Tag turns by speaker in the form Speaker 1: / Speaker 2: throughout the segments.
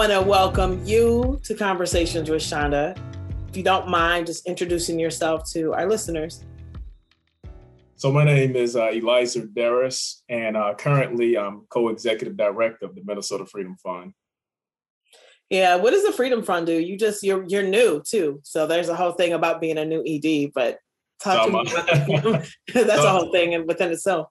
Speaker 1: want to welcome you to Conversations with Chanda. If you don't mind, just introducing yourself to our listeners.
Speaker 2: So my name is uh, Elizer Darris, and uh, currently I'm co-executive director of the Minnesota Freedom Fund.
Speaker 1: Yeah, what does the Freedom Fund do? You just you're you're new too, so there's a whole thing about being a new ED. But talk to me that's so, a whole thing within itself.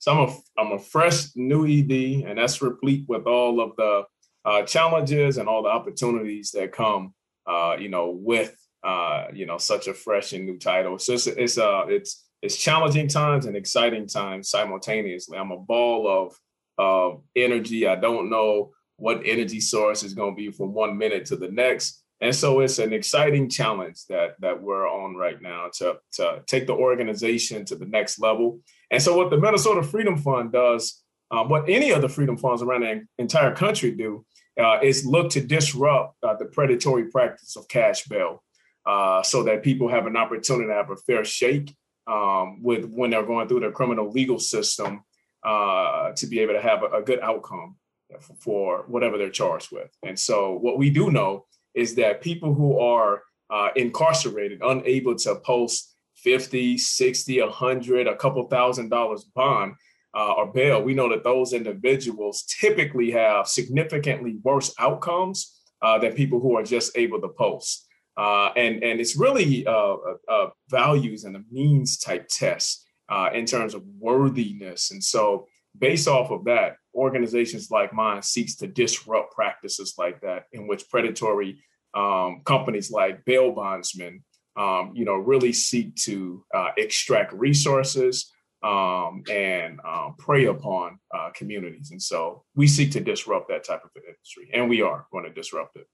Speaker 2: So I'm a I'm a fresh new ED, and that's replete with all of the uh, challenges and all the opportunities that come, uh, you know, with uh, you know such a fresh and new title. So it's it's uh it's it's challenging times and exciting times simultaneously. I'm a ball of of energy. I don't know what energy source is going to be from one minute to the next. And so it's an exciting challenge that that we're on right now to, to take the organization to the next level. And so what the Minnesota Freedom Fund does, uh, what any of the freedom funds around the entire country do, uh, is look to disrupt uh, the predatory practice of cash bail uh, so that people have an opportunity to have a fair shake um, with when they're going through the criminal legal system uh, to be able to have a, a good outcome for, for, whatever they're charged with. And so what we do know is that people who are uh, incarcerated, unable to post 50, 60, 100, a couple thousand dollars bond, uh, or bail, we know that those individuals typically have significantly worse outcomes uh, than people who are just able to post. Uh, and, and it's really uh, uh, values and a means type test uh, in terms of worthiness. And so based off of that, organizations like mine seeks to disrupt practices like that in which predatory um, companies like bail bondsmen, um, you know, really seek to extract resources, um, and um, prey upon uh, communities. And so we seek to disrupt that type of industry, and we are going to disrupt it.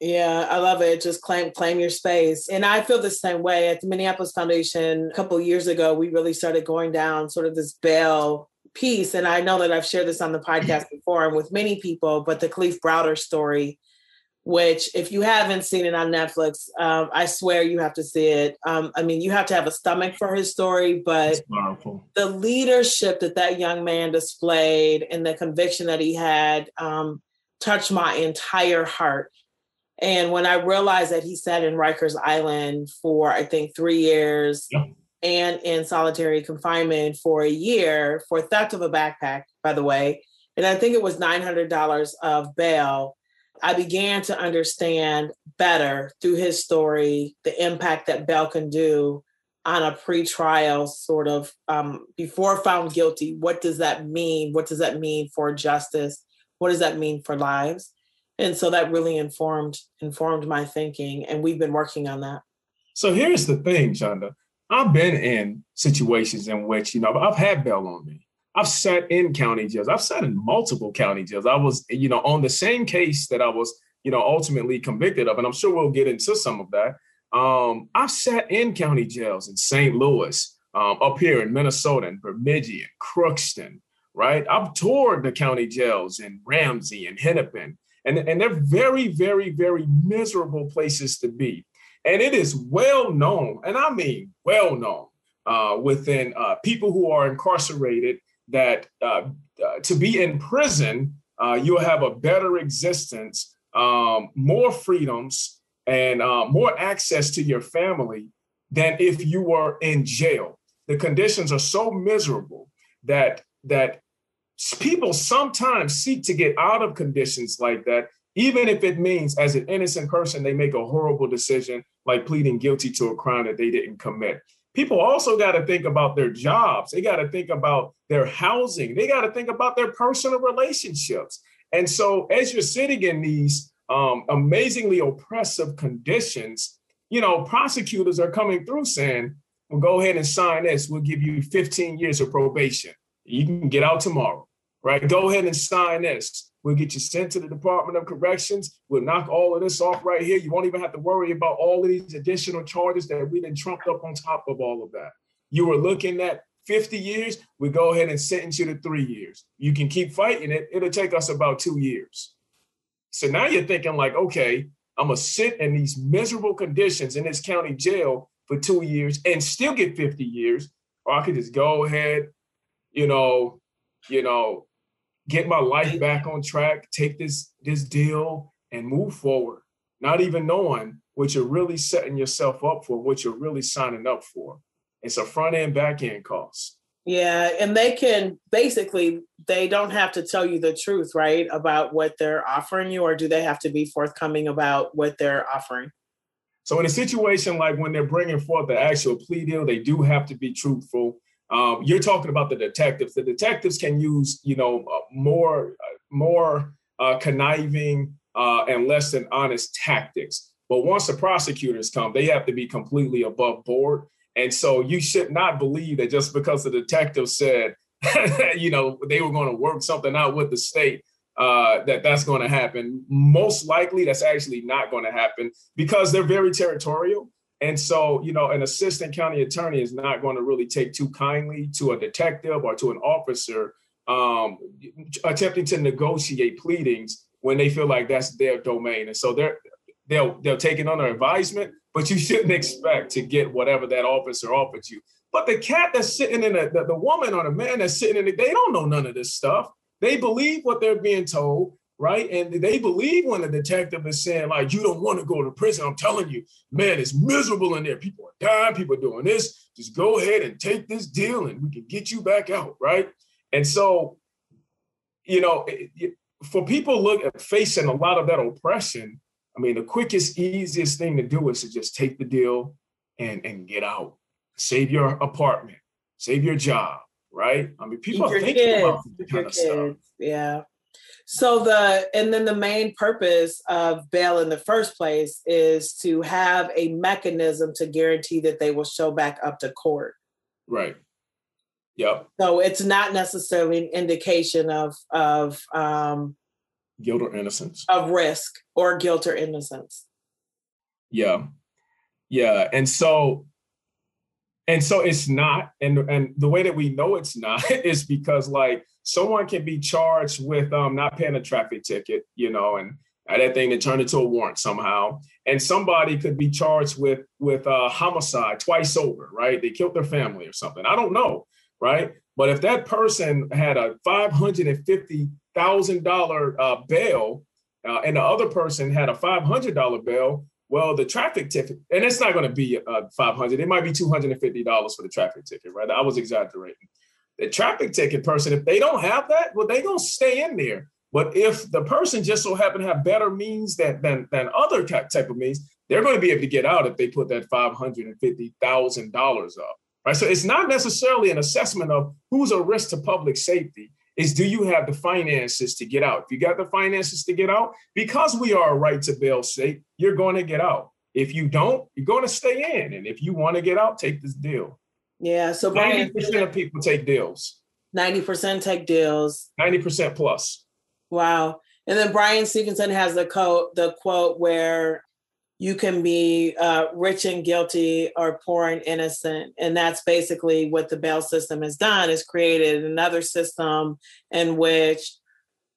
Speaker 1: Yeah, I love it. Just claim claim your space. And I feel the same way. At the Minneapolis Foundation, a couple years ago, we really started going down sort of this bail piece. And I know that I've shared this on the podcast before and with many people, but the Kalief Browder story which if you haven't seen it on Netflix, um, I swear you have to see it. Um, I mean, you have to have a stomach for his story, but the leadership that that young man displayed and the conviction that he had um, touched my entire heart. And when I realized that he sat in Rikers Island for, I think, three years and in solitary confinement for a year for theft of a backpack, by the way, and I think it was $900 of bail I began to understand better through his story the impact that bail can do on a pre-trial sort of um, before found guilty. What does that mean? What does that mean for justice? What does that mean for lives? And so that really informed informed my thinking, and we've been working on that.
Speaker 2: So here's the thing, Chanda. I've been in situations in which you know I've had bail on me. I've sat in county jails. I've sat in multiple county jails. I was, you know, on the same case that I was, you know, ultimately convicted of, and I'm sure we'll get into some of that. Um, I've sat in county jails in St. Louis, um, up here in Minnesota, and Bemidji, and Crookston, right? I've toured the county jails in Ramsey and Hennepin, and, and they're very, very, very miserable places to be. And it is well known, and I mean well known, uh, within uh, people who are incarcerated that uh, uh, to be in prison, uh, you'll have a better existence, um, more freedoms, and uh, more access to your family than if you were in jail. The conditions are so miserable that that people sometimes seek to get out of conditions like that, even if it means as an innocent person they make a horrible decision like pleading guilty to a crime that they didn't commit people also got to think about their jobs. They got to think about their housing. They got to think about their personal relationships. And so, as you're sitting in these um, amazingly oppressive conditions, you know, prosecutors are coming through saying, well, go ahead and sign this. We'll give you 15 years of probation. You can get out tomorrow, right? Go ahead and sign this. We'll get you sent to the Department of Corrections. We'll knock all of this off right here. You won't even have to worry about all of these additional charges that we then trumped up on top of all of that. You were looking at 50 years, we go ahead and sentence you to three years. You can keep fighting it. It'll take us about two years. So now you're thinking like, okay, I'm gonna sit in these miserable conditions in this county jail for two years and still get 50 years, or I could just go ahead, you know, you know, get my life back on track, take this this deal, and move forward, not even knowing what you're really setting yourself up for, what you're really signing up for. It's a front end, back end cost.
Speaker 1: Yeah, and they can basically they don't have to tell you the truth, right, about what they're offering you, or do they have to be forthcoming about what they're offering?
Speaker 2: So in a situation like when they're bringing forth the actual plea deal, they do have to be truthful. Um, you're talking about the detectives. The detectives can use, you know, uh, more uh, more uh, conniving uh, and less than honest tactics. But once the prosecutors come, they have to be completely above board. And so you should not believe that just because the detective said, you know, they were going to work something out with the state, uh, that that's going to happen. Most likely, that's actually not going to happen because they're very territorial. And so, you know, an assistant county attorney is not going to really take too kindly to a detective or to an officer um, attempting to negotiate pleadings when they feel like that's their domain. And so they're they'll they'll take it under advisement, but you shouldn't expect to get whatever that officer offered you. But the cat that's sitting in the, the, the woman or the man that's sitting in it, they don't know none of this stuff. They believe what they're being told, right? And they believe when the detective is saying, like, you don't want to go to prison. I'm telling you, man, it's miserable in there. People are dying, people are doing this. Just go ahead and take this deal and we can get you back out, right? And so, you know, it, it, for people look at facing a lot of that oppression, I mean, the quickest, easiest thing to do is to just take the deal and and get out, save your apartment, save your job, right? I mean, people are thinking kids, about that kind of stuff.
Speaker 1: Yeah. So the and then the main purpose of bail in the first place is to have a mechanism to guarantee that they will show back up to court.
Speaker 2: Right. Yep.
Speaker 1: So it's not necessarily an indication of of um,
Speaker 2: guilt or innocence
Speaker 1: of risk or guilt or innocence
Speaker 2: yeah yeah and so and so it's not and and the way that we know it's not is because like someone can be charged with um not paying a traffic ticket you know and that thing to turn into a warrant somehow. And somebody could be charged with with a homicide twice over right? They killed their family or something. I don't know right? But if that person had a 550 thousand dollar uh, bail, uh, and the other person had a five hundred dollar bail, well, the traffic ticket, and it's not going to be uh, five hundred. It might be two hundred and fifty dollars for the traffic ticket, right? I was exaggerating. The traffic ticket person, if they don't have that, well, they gonna stay in there. But if the person just so happen to have better means than than, than other type of means, they're going to be able to get out if they put that five hundred and fifty thousand dollars up. Right. So it's not necessarily an assessment of who's a risk to public safety is do you have the finances to get out? If you got the finances to get out, because we are a right to bail state, you're going to get out. If you don't, you're going to stay in. And if you want to get out, take this deal.
Speaker 1: Yeah. So
Speaker 2: 90% of people take deals.
Speaker 1: 90% take deals.
Speaker 2: 90% plus.
Speaker 1: Wow. And then Bryan Stevenson has the quote, the quote where you can be uh, rich and guilty or poor and innocent. And that's basically what the bail system has done is created another system in which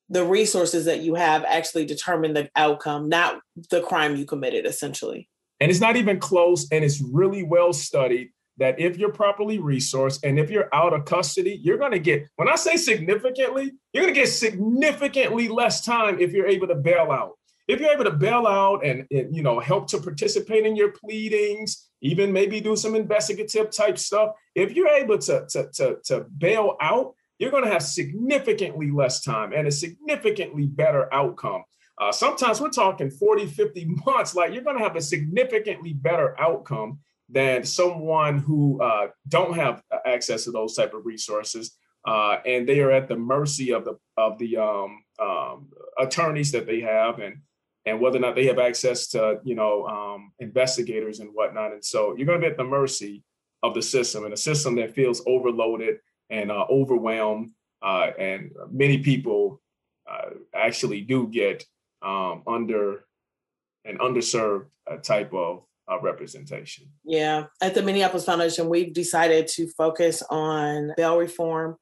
Speaker 1: the resources that you have actually determine the outcome not the crime you committed essentially.
Speaker 2: And it's not even close and it's really well studied that if you're properly resourced and if you're out of custody, you're going to get, when I say significantly, you're going to get significantly less time if you're able to bail out if you're able to bail out and, and, you know help to participate in your pleadings even maybe do some investigative type stuff if you're able to to to, to bail out you're going to have significantly less time and a significantly better outcome. Uh, sometimes we're talking 40 50 months like you're going to have a significantly better outcome than someone who uh, don't have access to those type of resources uh, and they are at the mercy of the of the um, um, attorneys that they have and and whether or not they have access to you know um, investigators and whatnot. And so you're going to be at the mercy of the system, and a system that feels overloaded and uh, overwhelmed. Uh, and many people uh, actually do get um, under an underserved uh, type of uh, representation.
Speaker 1: Yeah, at the Minneapolis Foundation, we've decided to focus on bail reform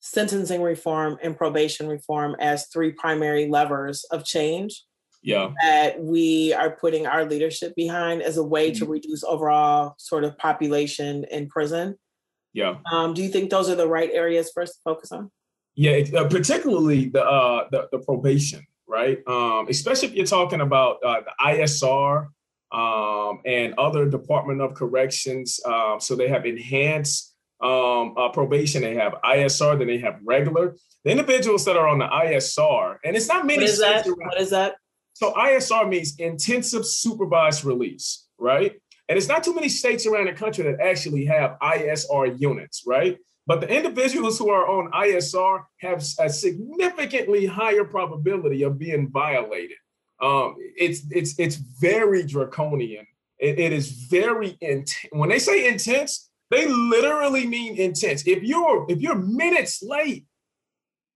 Speaker 1: sentencing reform and probation reform as three primary levers of change
Speaker 2: yeah
Speaker 1: that we are putting our leadership behind as a way mm-hmm. to reduce overall sort of population in prison
Speaker 2: yeah
Speaker 1: um, do you think those are the right areas for us to focus on
Speaker 2: yeah uh, particularly the, uh, the, the probation right? Um, especially if you're talking about uh, the ISR um, and other Department of Corrections. Um, so they have enhanced um, uh, probation, they have ISR, then they have regular. The individuals that are on the ISR, and it's not many.
Speaker 1: What is that? What is that?
Speaker 2: So ISR means intensive supervised release, right? And it's not too many states around the country that actually have ISR units, right? But the individuals who are on ISR have a significantly higher probability of being violated. Um, it's it's it's very draconian. it, it is very intense. When they say intense, they literally mean intense. If you're if you're minutes late,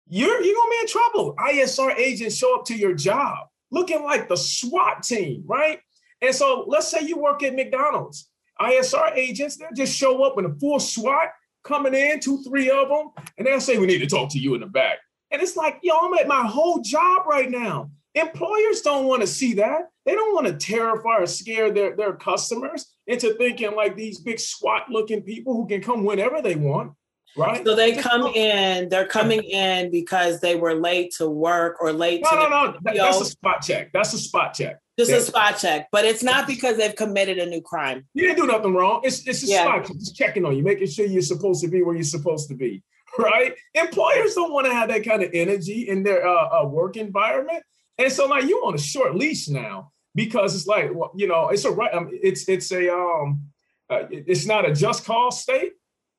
Speaker 2: you're you're gonna be in trouble. ISR agents show up to your job looking like the SWAT team, right? And so let's say you work at McDonald's. ISR agents, they'll just show up in a full SWAT coming in, two, three of them, and they'll say, We need to talk to you in the back. And it's like, yo, I'm at my whole job right now. Employers don't want to see that. They don't want to terrify or scare their, their customers into thinking like these big SWAT looking people who can come whenever they want. Right.
Speaker 1: So they come in, they're coming in because they were late to work or late
Speaker 2: no,
Speaker 1: to
Speaker 2: no, no. That's a spot check. That's a spot check.
Speaker 1: Just a spot check. But it's not because they've committed a new crime.
Speaker 2: You didn't do nothing wrong. It's it's a yeah. spot check. Just checking on you, making sure you're supposed to be where you're supposed to be. Right? Employers don't want to have that kind of energy in their uh, uh, work environment. And so like you on a short leash now because it's like you know it's a right um, it's it's a um uh, it's not a just cause state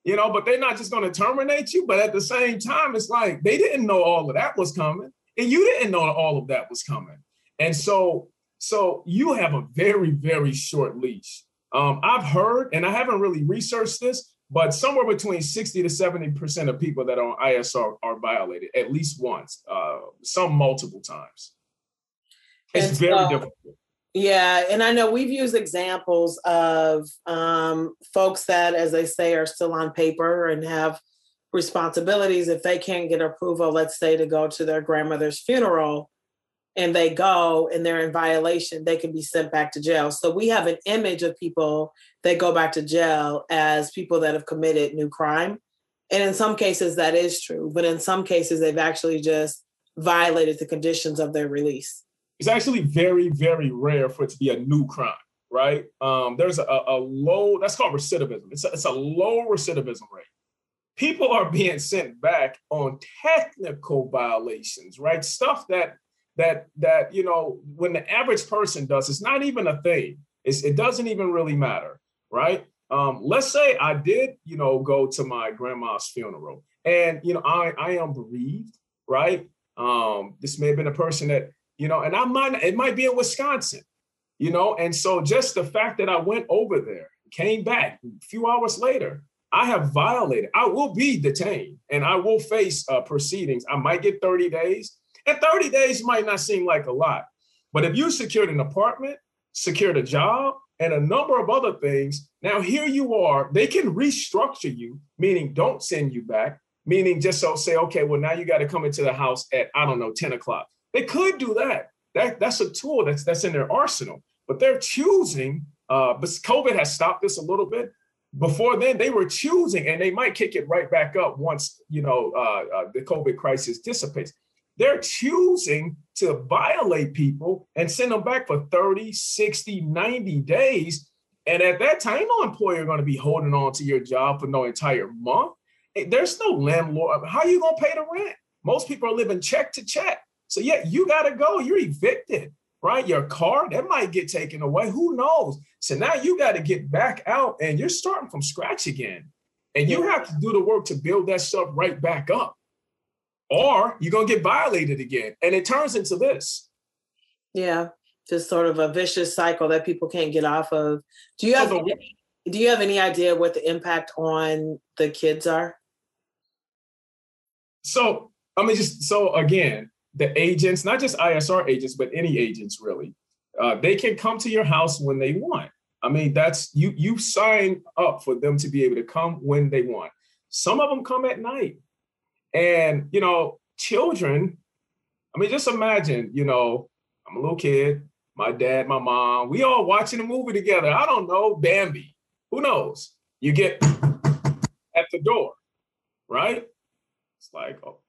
Speaker 2: you know but they're not just going to terminate you. But at the same time it's like they didn't know all of that was coming and you didn't know all of that was coming. And so so you have a very very short leash. Um, i've heard and i haven't really researched this but somewhere between 60 to 70 percent of people that are on isr are violated at least once uh, some multiple times it's and very so, difficult.
Speaker 1: Yeah, and I know we've used examples of um, folks that, as they say, are still on paper and have responsibilities. If they can't get approval, let's say, to go to their grandmother's funeral, and they go and they're in violation, they can be sent back to jail. So we have an image of people that go back to jail as people that have committed new crime. And in some cases, that is true. But in some cases, they've actually just violated the conditions of their release
Speaker 2: it's actually very, very rare for it to be a new crime, right? Um, there's a, a, low, that's called recidivism. It's a, it's a low recidivism rate. People are being sent back on technical violations, right? Stuff that that that you know when the average person does, it's not even a thing. It's, it doesn't even really matter, right? Um, let's say I did, you know, go to my grandma's funeral, and you know, I I am bereaved, right? Um, this may have been a person that you know, and I might, it might be in Wisconsin, you know, and so just the fact that I went over there, came back a few hours later, I have violated, I will be detained and I will face uh, proceedings. I might get 30 days, and 30 days might not seem like a lot. But if you secured an apartment, secured a job, and a number of other things, now here you are, they can restructure you, meaning don't send you back, meaning just so say, okay, well, now you got to come into the house at, I don't know, 10 o'clock. They could do that. That that's a tool that's that's in their arsenal. But they're choosing. Uh, but COVID has stopped this a little bit. Before then, they were choosing, and they might kick it right back up once you know uh, uh, the COVID crisis dissipates. They're choosing to violate people and send them back for 30, 60, 90 days. And at that time, no employer going to be holding on to your job for no entire month. There's no landlord. How are you going to pay the rent? Most people are living check to check. So yeah, you got to go. You're evicted, right? Your car that might get taken away. Who knows? So now you got to get back out, and you're starting from scratch again, and you have to do the work to build that stuff right back up, or you're gonna get violated again, and it turns into this.
Speaker 1: Yeah, just sort of a vicious cycle that people can't get off of. Do you have so the, any, do you have any idea what the impact on the kids are?
Speaker 2: So I mean, just so again, the agents, not just ISR agents, but any agents really, uh, they can come to your house when they want. I mean, that's you you sign up for them to be able to come when they want. Some of them come at night. And you know, children, I mean, just imagine, you know, I'm a little kid, my dad, my mom, we all watching a movie together. I don't know, Bambi. Who knows? You get at the door, right? It's like, oh,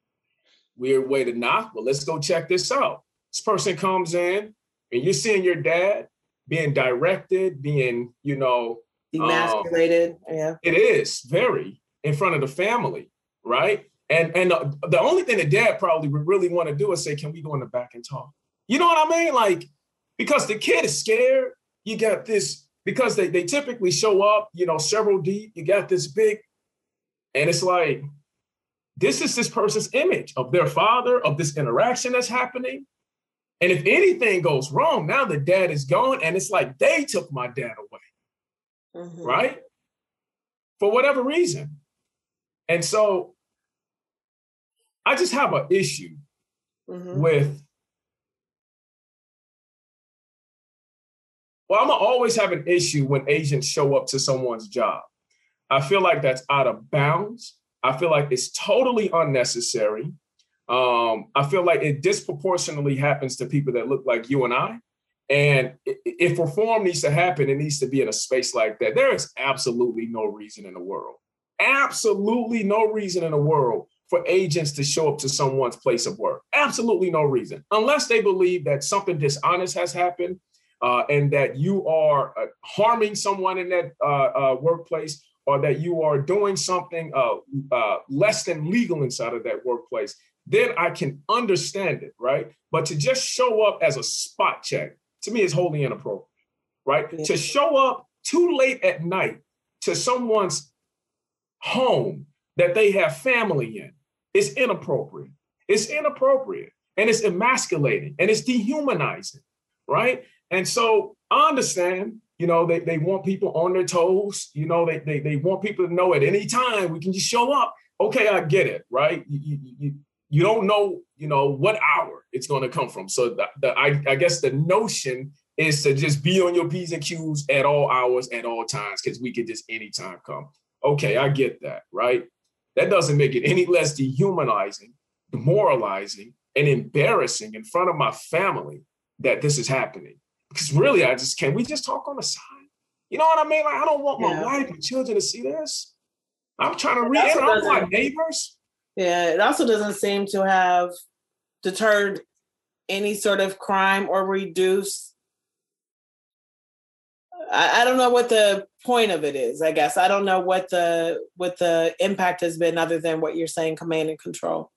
Speaker 2: weird way to knock, but let's go check this out. this person comes in and you're seeing your dad being directed, being, you know,
Speaker 1: emasculated. Um, yeah.
Speaker 2: It is very in front of the family, right? And and the, the only thing the dad probably would really want to do is say, "Can we go in the back and talk?" You know what I mean? Like because the kid is scared. You got this because they they typically show up, you know, several deep. You got this big, and it's like this is this person's image of their father, of this interaction that's happening. And if anything goes wrong, now the dad is gone, and it's like they took my dad away, mm-hmm. right? For whatever reason. And so I just have an issue mm-hmm. with, well, I'm gonna always have an issue when agents show up to someone's job. I feel like that's out of bounds. I feel like it's totally unnecessary. Um, I feel like it disproportionately happens to people that look like you and I. And if reform needs to happen, it needs to be in a space like that. There is absolutely no reason in the world, absolutely no reason in the world for agents to show up to someone's place of work. Absolutely no reason, unless they believe that something dishonest has happened uh, and that you are uh, harming someone in that uh, uh workplace or that you are doing something uh, uh, less than legal inside of that workplace then I can understand it, right? But to just show up as a spot check, to me, is wholly inappropriate, right? Yeah. To show up too late at night to someone's home that they have family in is inappropriate. It's inappropriate and it's emasculating and it's dehumanizing, right? And so I understand, you know, they, they want people on their toes. You know, they, they, they want people to know at any time we can just show up. Okay, I get it, right? You, you, you, don't know, you know, what hour it's going to come from. So the, the I, I guess the notion is to just be on your P's and Q's at all hours, at all times, because we could just anytime come. Okay, I get that, right? That doesn't make it any less dehumanizing, demoralizing, and embarrassing in front of my family that this is happening. Because really, I just can't. we just talk on the side? You know what I mean? Like, I don't want my yeah. wife and children to see this. I'm trying to read. I don't want neighbors.
Speaker 1: Yeah, it also doesn't seem to have deterred any sort of crime or reduce. I, I don't know what the point of it is. I guess I don't know what the what the impact has been, other than what you're saying, command and control.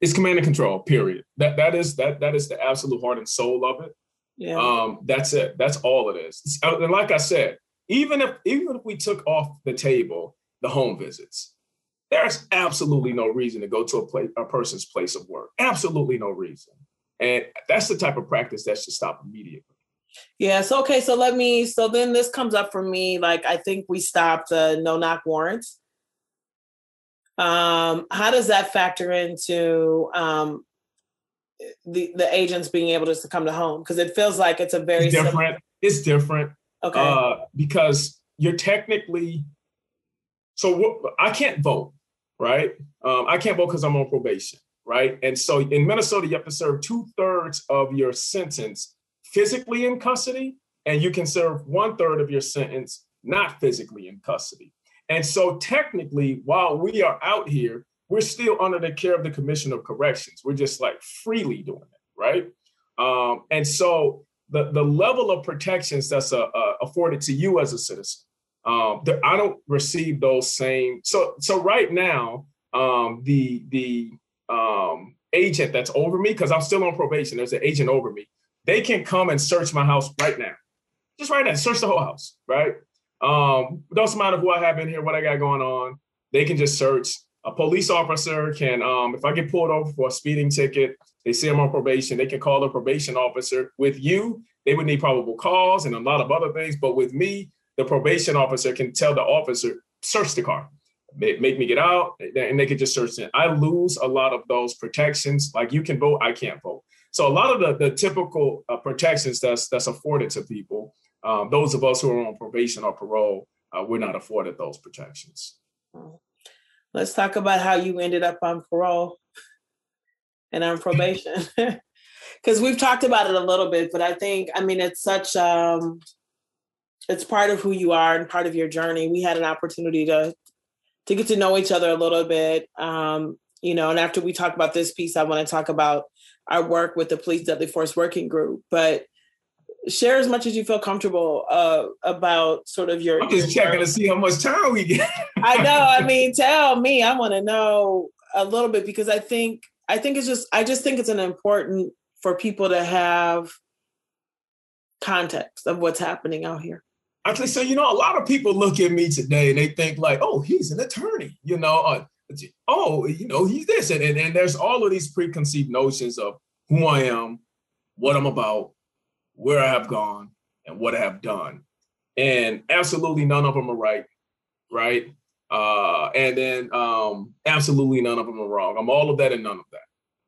Speaker 2: It's command and control. Period. That that is that that is the absolute heart and soul of it. Yeah. Um, that's it. That's all it is. Uh, and like I said, even if even if we took off the table the home visits, there's absolutely no reason to go to a, place, a person's place of work. Absolutely no reason. And that's the type of practice that should stop immediately.
Speaker 1: Yes. Okay. So let me. So then this comes up for me. Like I think we stopped the no knock warrants. Um, how does that factor into um, the the agents being able to come to home? Because it feels like it's a very
Speaker 2: it's different. Simple- it's different. Okay. Uh, because you're technically. So I can't vote right? Um, I can't vote because I'm on probation, right? And so in Minnesota, you have to serve two thirds of your sentence physically in custody, and you can serve one third of your sentence not physically in custody. And so technically, while we are out here, we're still under the care of the Commission of Corrections. We're just like freely doing it, right? Um, and so the, the level of protections that's uh, uh, afforded to you as a citizen um, the, I don't receive those same. So so right now, um, the the um, agent that's over me because I'm still on probation. There's an agent over me. They can come and search my house right now, just right now. Search the whole house, right? Um, doesn't matter who I have in here, what I got going on. They can just search. A police officer can, um, if I get pulled over for a speeding ticket, they see I'm on probation. They can call the probation officer. With you, they would need probable cause and a lot of other things. But with me, the probation officer can tell the officer, search the car, make me get out, and they can just search it. I lose a lot of those protections. Like you can vote, I can't vote. So a lot of the, the typical uh, protections that's that's afforded to people, um, those of us who are on probation or parole, uh, we're not afforded those protections.
Speaker 1: Let's talk about how you ended up on parole and on probation. Because we've talked about it a little bit, but I think, I mean, it's such um, it's part of who you are and part of your journey. We had an opportunity to to get to know each other a little bit. Um, you know, and after we talk about this piece, I want to talk about our work with the Police Deadly Force Working Group. But share as much as you feel comfortable uh, about sort of your.
Speaker 2: I'm just checking to see how much time we get.
Speaker 1: I know. I mean, tell me. I want to know a little bit because I think I think it's just I just think it's an important for people to have context of what's happening out here.
Speaker 2: Actually, so you know, a lot of people look at me today and they think like, "Oh, he's an attorney," you know, uh, oh, you know, he's this, and, and and there's all of these preconceived notions of who I am, what I'm about, where I have gone, and what I have done, and absolutely none of them are right, right? Uh, and then um, absolutely none of them are wrong. I'm all of that and none of that,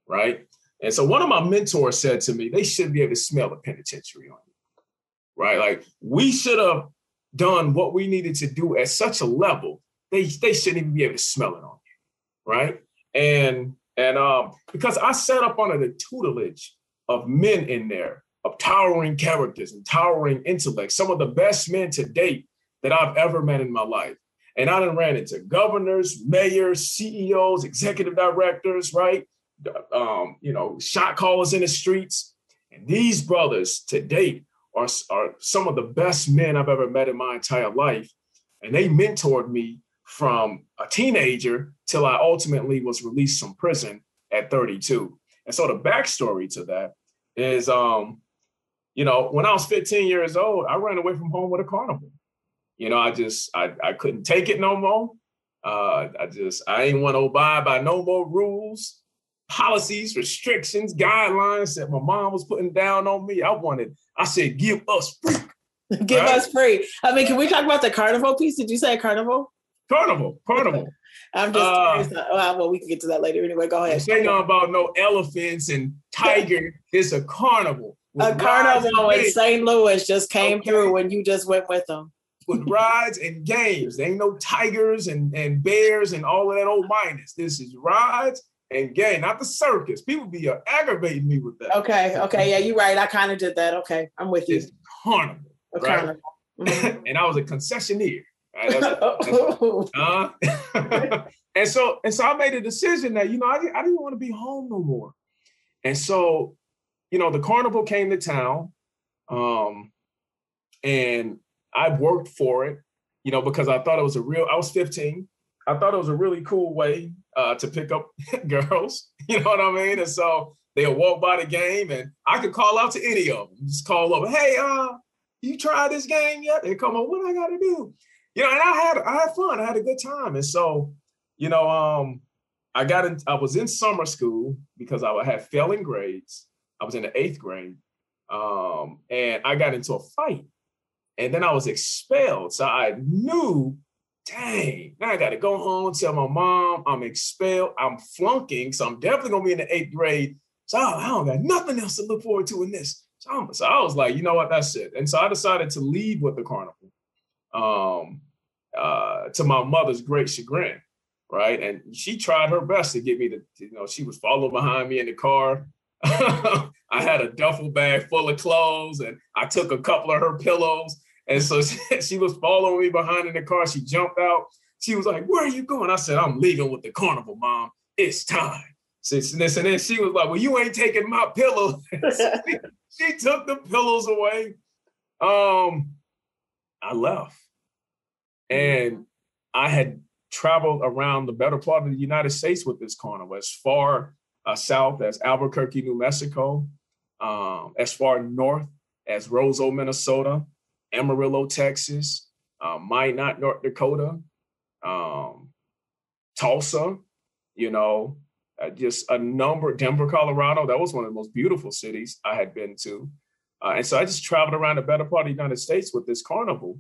Speaker 2: right? And so one of my mentors said to me, they should be able to smell the penitentiary on you, right? Like we should have done what we needed to do at such a level, they, they shouldn't even be able to smell it on you, right? And and um, because I sat up under the tutelage of men in there, of towering characters and towering intellect, some of the best men to date that I've ever met in my life. And I done ran into governors, mayors, CEOs, executive directors, right? Um, you know, shot callers in the streets. And these brothers to date are, are some of the best men I've ever met in my entire life. And they mentored me from a teenager till I ultimately was released from prison at 32. And so the backstory to that is, um, you know, when I was 15 years old, I ran away from home with a carnival. You know, I just I, I couldn't take it no more. Uh, I just I ain't want to abide by no more rules, policies, restrictions, guidelines that my mom was putting down on me. I wanted, I said, give us free.
Speaker 1: give right? us free. I mean, can we talk about the carnival piece? Did you say carnival?
Speaker 2: Carnival, carnival.
Speaker 1: I'm just uh, curious. Well, well, we can get to that later. Anyway, go ahead.
Speaker 2: Say nothing about no elephants and tiger. it's a carnival.
Speaker 1: A carnival in St. Louis just came okay. through when you just went with them
Speaker 2: with rides and games. There ain't no tigers and, and bears and all of that old minus. This is rides and game, not the circus. People be uh, aggravating me with that.
Speaker 1: Okay, okay, yeah, you're right. I kind of did that. Okay, I'm with you.
Speaker 2: It's carnival, a right? carnival. Mm-hmm. and I was a concessionaire. Right? That's, that's, uh, and so and so I made a decision that you know I, I didn't want to be home no more. And so, you know, the carnival came to town. Um, and I worked for it, you know, because I thought it was a real, I was 15. I thought it was a really cool way uh, to pick up girls, you know what I mean? And so they'll walk by the game and I could call out to any of them, just call over, hey, uh, you tried this game yet? They come on, what I gotta do? You know, and I had I had fun, I had a good time. And so, you know, um, I got in, I was in summer school because I had failing grades. I was in the eighth grade. Um, and I got into a fight and then I was expelled. So I knew, dang, now I got to go home, tell my mom I'm expelled. I'm flunking. So I'm definitely to be in the eighth grade. So I don't got nothing else to look forward to in this. So, so I was like, you know what? That's it. And so I decided to leave with the carnival um, uh, to my mother's great chagrin. Right. And she tried her best to get me to, you know, she was following behind me in the car. I had a duffel bag full of clothes and I took a couple of her pillows. And so she, she, was following me behind in the car. She jumped out. She was like, Where are you going? I said, I'm leaving with the carnival, mom. It's time. And then she was like, Well, you ain't taking my pillow. she, she took the pillows away. Um, I left. And I had traveled around the better part of the United States with this carnival, as far uh, south as Albuquerque, New Mexico, um, as far north as Roseau, Minnesota, Amarillo, Texas, uh, Minot, North Dakota, um, Tulsa, you know, uh, just a number, Denver, Colorado. That was one of the most beautiful cities I had been to. Uh, and so I just traveled around the better part of the United States with this carnival.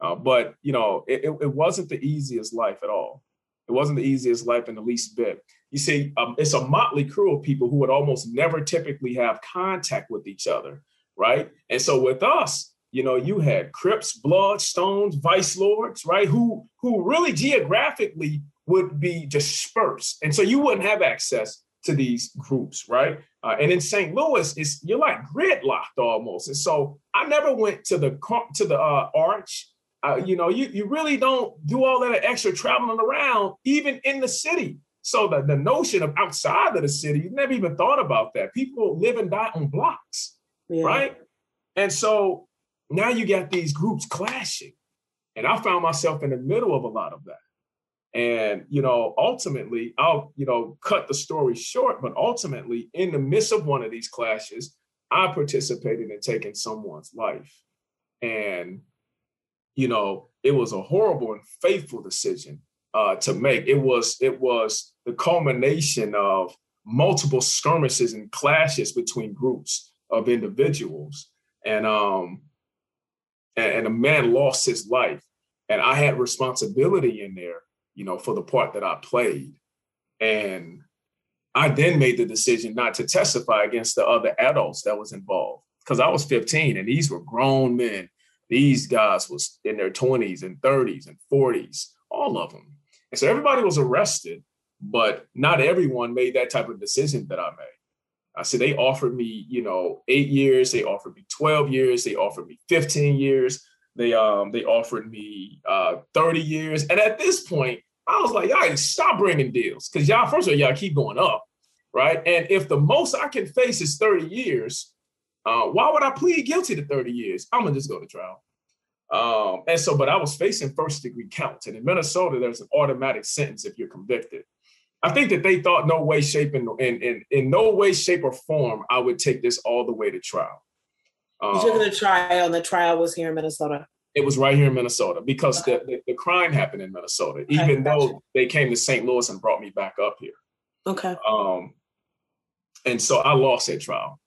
Speaker 2: Uh, but, you know, it, it wasn't the easiest life at all. It wasn't the easiest life in the least bit you see, um, it's a motley crew of people who would almost never typically have contact with each other, right? And so with us, you know, you had Crips, Bloods, Stones, Vice Lords, right? Who who really geographically would be dispersed, and so you wouldn't have access to these groups, right? Uh, and in St. Louis, it's you're like gridlocked almost. And so I never went to the to the uh, Arch. Uh, you know, you you really don't do all that extra traveling around, even in the city So the, the notion of outside of the city, you never even thought about that. People live and die on blocks, yeah. right? And so now you got these groups clashing. And I found myself in the middle of a lot of that. And, you know, ultimately, I'll, you know, cut the story short, but ultimately, in the midst of one of these clashes, I participated in taking someone's life. And, you know, it was a horrible and faithful decision uh, to make. It was, it was the culmination of multiple skirmishes and clashes between groups of individuals. And um, and, and a man lost his life. And I had responsibility in there you know, for the part that I played. And I then made the decision not to testify against the other adults that was involved because I was 15 and these were grown men. These guys was in their 20s and 30s and 40s, all of them. And so everybody was arrested, but not everyone made that type of decision that I made. I said they offered me, you know, eight years, they offered me 12 years, they offered me 15 years. They um they offered me uh 30 years. And at this point, I was like, y'all stop bringing deals. Cause y'all, first of all, y'all keep going up. Right. And if the most I can face is 30 years, uh, why would I plead guilty to 30 years? I'm gonna just go to trial. Um, and so, but I was facing first degree counts. And in Minnesota, there's an automatic sentence if you're convicted. I think that they thought no way, shape, and in, in, in no way, shape, or form I would take this all the way to trial.
Speaker 1: Um, you took it to trial, and the trial was here in Minnesota.
Speaker 2: It was right here in Minnesota because okay. the, the, the, crime happened in Minnesota, okay, even gotcha. though they came to St. Louis and brought me back up here.
Speaker 1: Okay.
Speaker 2: Um, and so I lost that trial.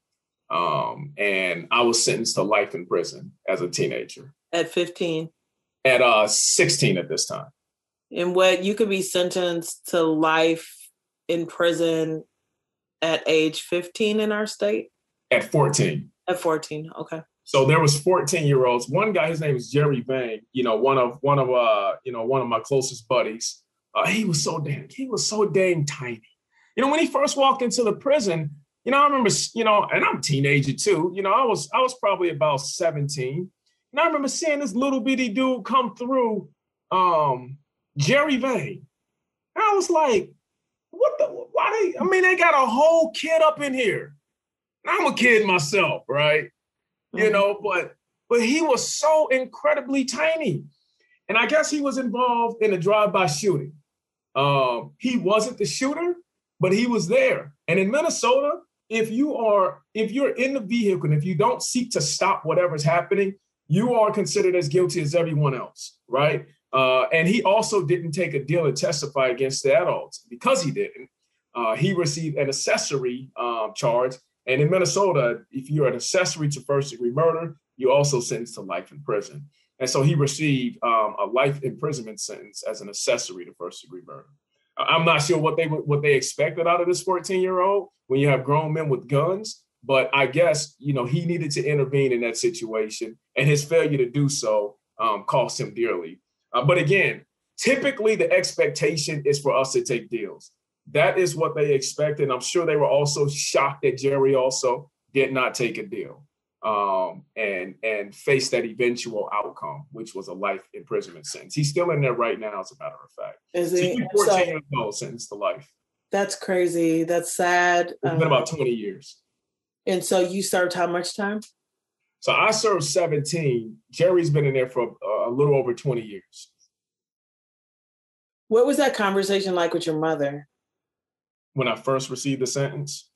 Speaker 2: Um, and I was sentenced to life in prison as a teenager.
Speaker 1: At 15?
Speaker 2: At uh 16 at this time.
Speaker 1: And what you could be sentenced to life in prison at age 15 in our state?
Speaker 2: At 14.
Speaker 1: At 14, okay.
Speaker 2: So there was 14 year olds. One guy, his name is Jerry Vang. You know, one of one of uh, you know, one of my closest buddies. Uh, he was so dang, he was so dang tiny. You know, when he first walked into the prison, you know, I remember, you know, and I'm a teenager too. You know, I was I was probably about 17. And I remember seeing this little bitty dude come through um Jerry Vang. I was like, what the why they I mean they got a whole kid up in here. I'm a kid myself, right? Mm-hmm. You know, but but he was so incredibly tiny. And I guess he was involved in a drive-by shooting. Um, he wasn't the shooter, but he was there. And in Minnesota, if you are if you're in the vehicle and if you don't seek to stop whatever's happening, you are considered as guilty as everyone else, right? Uh, and he also didn't take a deal and testify against the adults because he didn't. Uh, he received an accessory um, charge and in Minnesota, if you're an accessory to first degree murder, you're also sentenced to life in prison. And so he received um, a life imprisonment sentence as an accessory to first degree murder. I'm not sure what they what they expected out of this 14 year old when you have grown men with guns, but I guess you know he needed to intervene in that situation, and his failure to do so um, cost him dearly. Uh, but again, typically the expectation is for us to take deals that is what they expect. And I'm sure they were also shocked that Jerry also did not take a deal um, and and face that eventual outcome, which was a life imprisonment sentence. He's still in there right now, as a matter of fact.
Speaker 1: Is he?
Speaker 2: 14 so, years old, sentenced to life.
Speaker 1: That's crazy. That's sad.
Speaker 2: It's um, been about 20 years.
Speaker 1: And so you served how much time?
Speaker 2: So I served 17. Jerry's been in there for a, a little over 20 years.
Speaker 1: What was that conversation like with your mother?
Speaker 2: when I first received the sentence?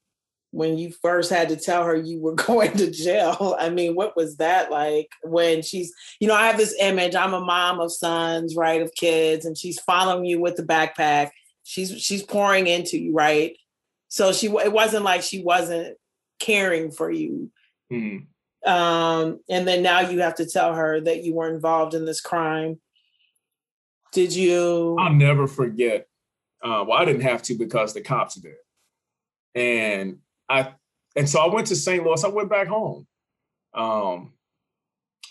Speaker 1: When you first had to tell her you were going to jail. I mean, what was that like when she's, you know, I have this image. I'm a mom of sons, right, of kids, and she's following you with the backpack. She's she's pouring into you, right? So she it wasn't like she wasn't caring for you. Mm. Um, and then now you have to tell her that you were involved in this crime. Did you?
Speaker 2: I'll never forget uh, well, I didn't have to because the cops did. And I and so I went to St. Louis. I went back home. Um,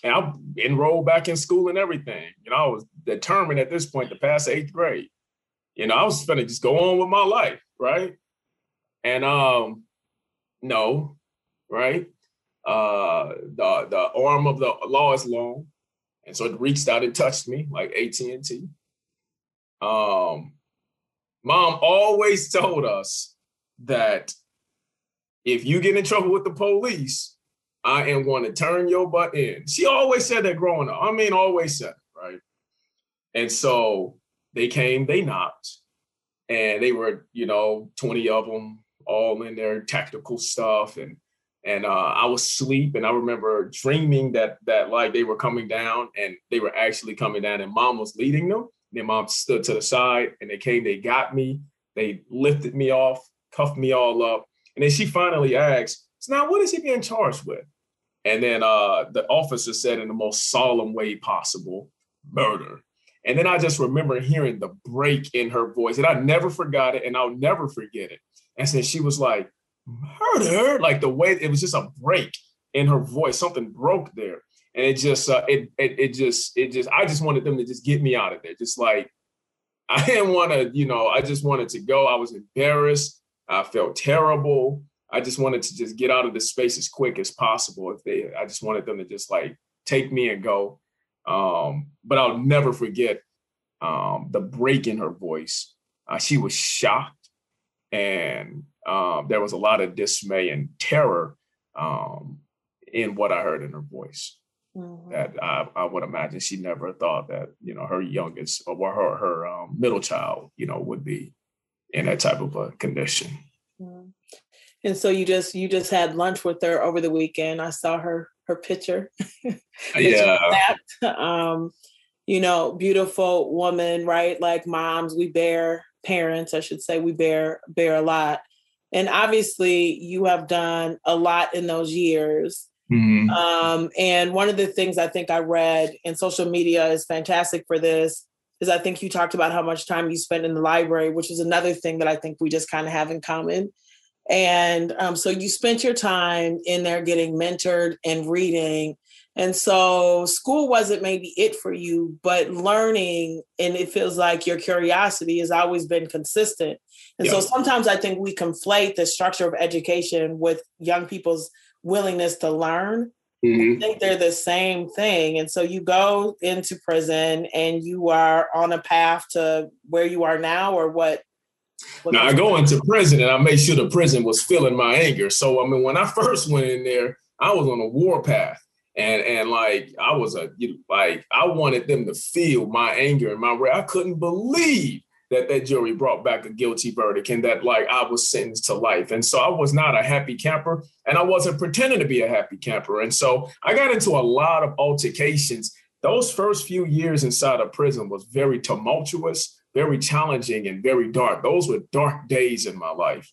Speaker 2: and I enrolled back in school and everything. You know, I was determined at this point to pass eighth grade. You know, I was gonna just go on with my life, right? And um, no, right? Uh, the the arm of the law is long, and so it reached out and touched me like AT and T. Um, Mom always told us that if you get in trouble with the police, I am going to turn your butt in. She always said that growing up. I mean, always said right? And so they came, they knocked, and they were, you know, 20 of them all in their tactical stuff. And and uh, I was asleep, and I remember dreaming that that like they were coming down, and they were actually coming down, and mom was leading them. Then mom stood to the side, and they came, they got me, they lifted me off, cuffed me all up, and then she finally asked, "So now, what is he being charged with?" And then uh, the officer said in the most solemn way possible, "Murder." And then I just remember hearing the break in her voice, and I never forgot it, and I'll never forget it. And then she was like, "Murder!" Like the way it was just a break in her voice. Something broke there, and it just, uh, it, it, it just, it just. I just wanted them to just get me out of there. Just like I didn't want to, you know, I just wanted to go. I was embarrassed. I felt terrible. I just wanted to just get out of the space as quick as possible. If they, I just wanted them to just like take me and go. Um, but I'll never forget um, the break in her voice. Uh, she was shocked, and um, there was a lot of dismay and terror um, in what I heard in her voice. Mm-hmm. That I, I, would imagine she never thought that you know her youngest or her her um, middle child you know would be in that type of a condition. Mm-hmm.
Speaker 1: And so you just you just had lunch with her over the weekend. I saw her her picture.
Speaker 2: yeah.
Speaker 1: um, you know, beautiful woman, right? Like moms, we bear parents, I should say, we bear bear a lot. And obviously, you have done a lot in those years. Mm-hmm. Um, and one of the things I think I read, and social media is fantastic for this, is I think you talked about how much time you spent in the library, which is another thing that I think we just kind of have in common. And um, so you spent your time in there getting mentored and reading. And so school wasn't maybe it for you, but learning, and it feels like your curiosity has always been consistent. And yeah. so sometimes I think we conflate the structure of education with young people's willingness to learn. Mm-hmm. I think they're the same thing. And so you go into prison and you are on a path to where you are now, or what
Speaker 2: now I go into prison and I made sure the prison was feeling my anger. So I mean, when I first went in there, I was on a war path, and and like I was a you know, like I wanted them to feel my anger and my rage. I couldn't believe that that jury brought back a guilty verdict and that like I was sentenced to life. And so I was not a happy camper, and I wasn't pretending to be a happy camper. And so I got into a lot of altercations. Those first few years inside of prison was very tumultuous very challenging and very dark. Those were dark days in my life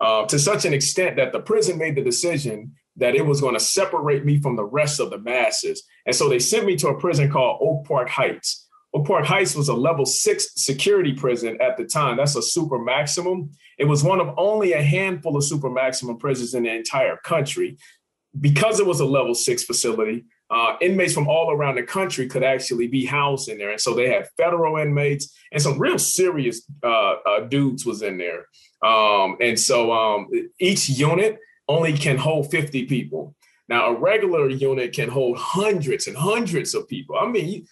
Speaker 2: uh, to such an extent that the prison made the decision that it was going to separate me from the rest of the masses. And so they sent me to a prison called Oak Park Heights. Park Heights was a level six security prison at the time. That's a super maximum. It was one of only a handful of super maximum prisons in the entire country. Because it was a level six facility, uh, inmates from all around the country could actually be housed in there. And so they had federal inmates and some real serious uh, uh, dudes was in there. Um, and so um, each unit only can hold 50 people. Now, a regular unit can hold hundreds and hundreds of people. I mean,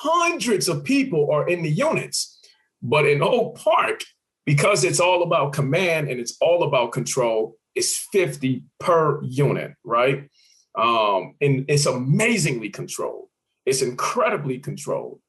Speaker 2: hundreds of people are in the units. But in Oak Park, because it's all about command and it's all about control, it's 50 per unit, right? Um, and it's amazingly controlled. It's incredibly controlled.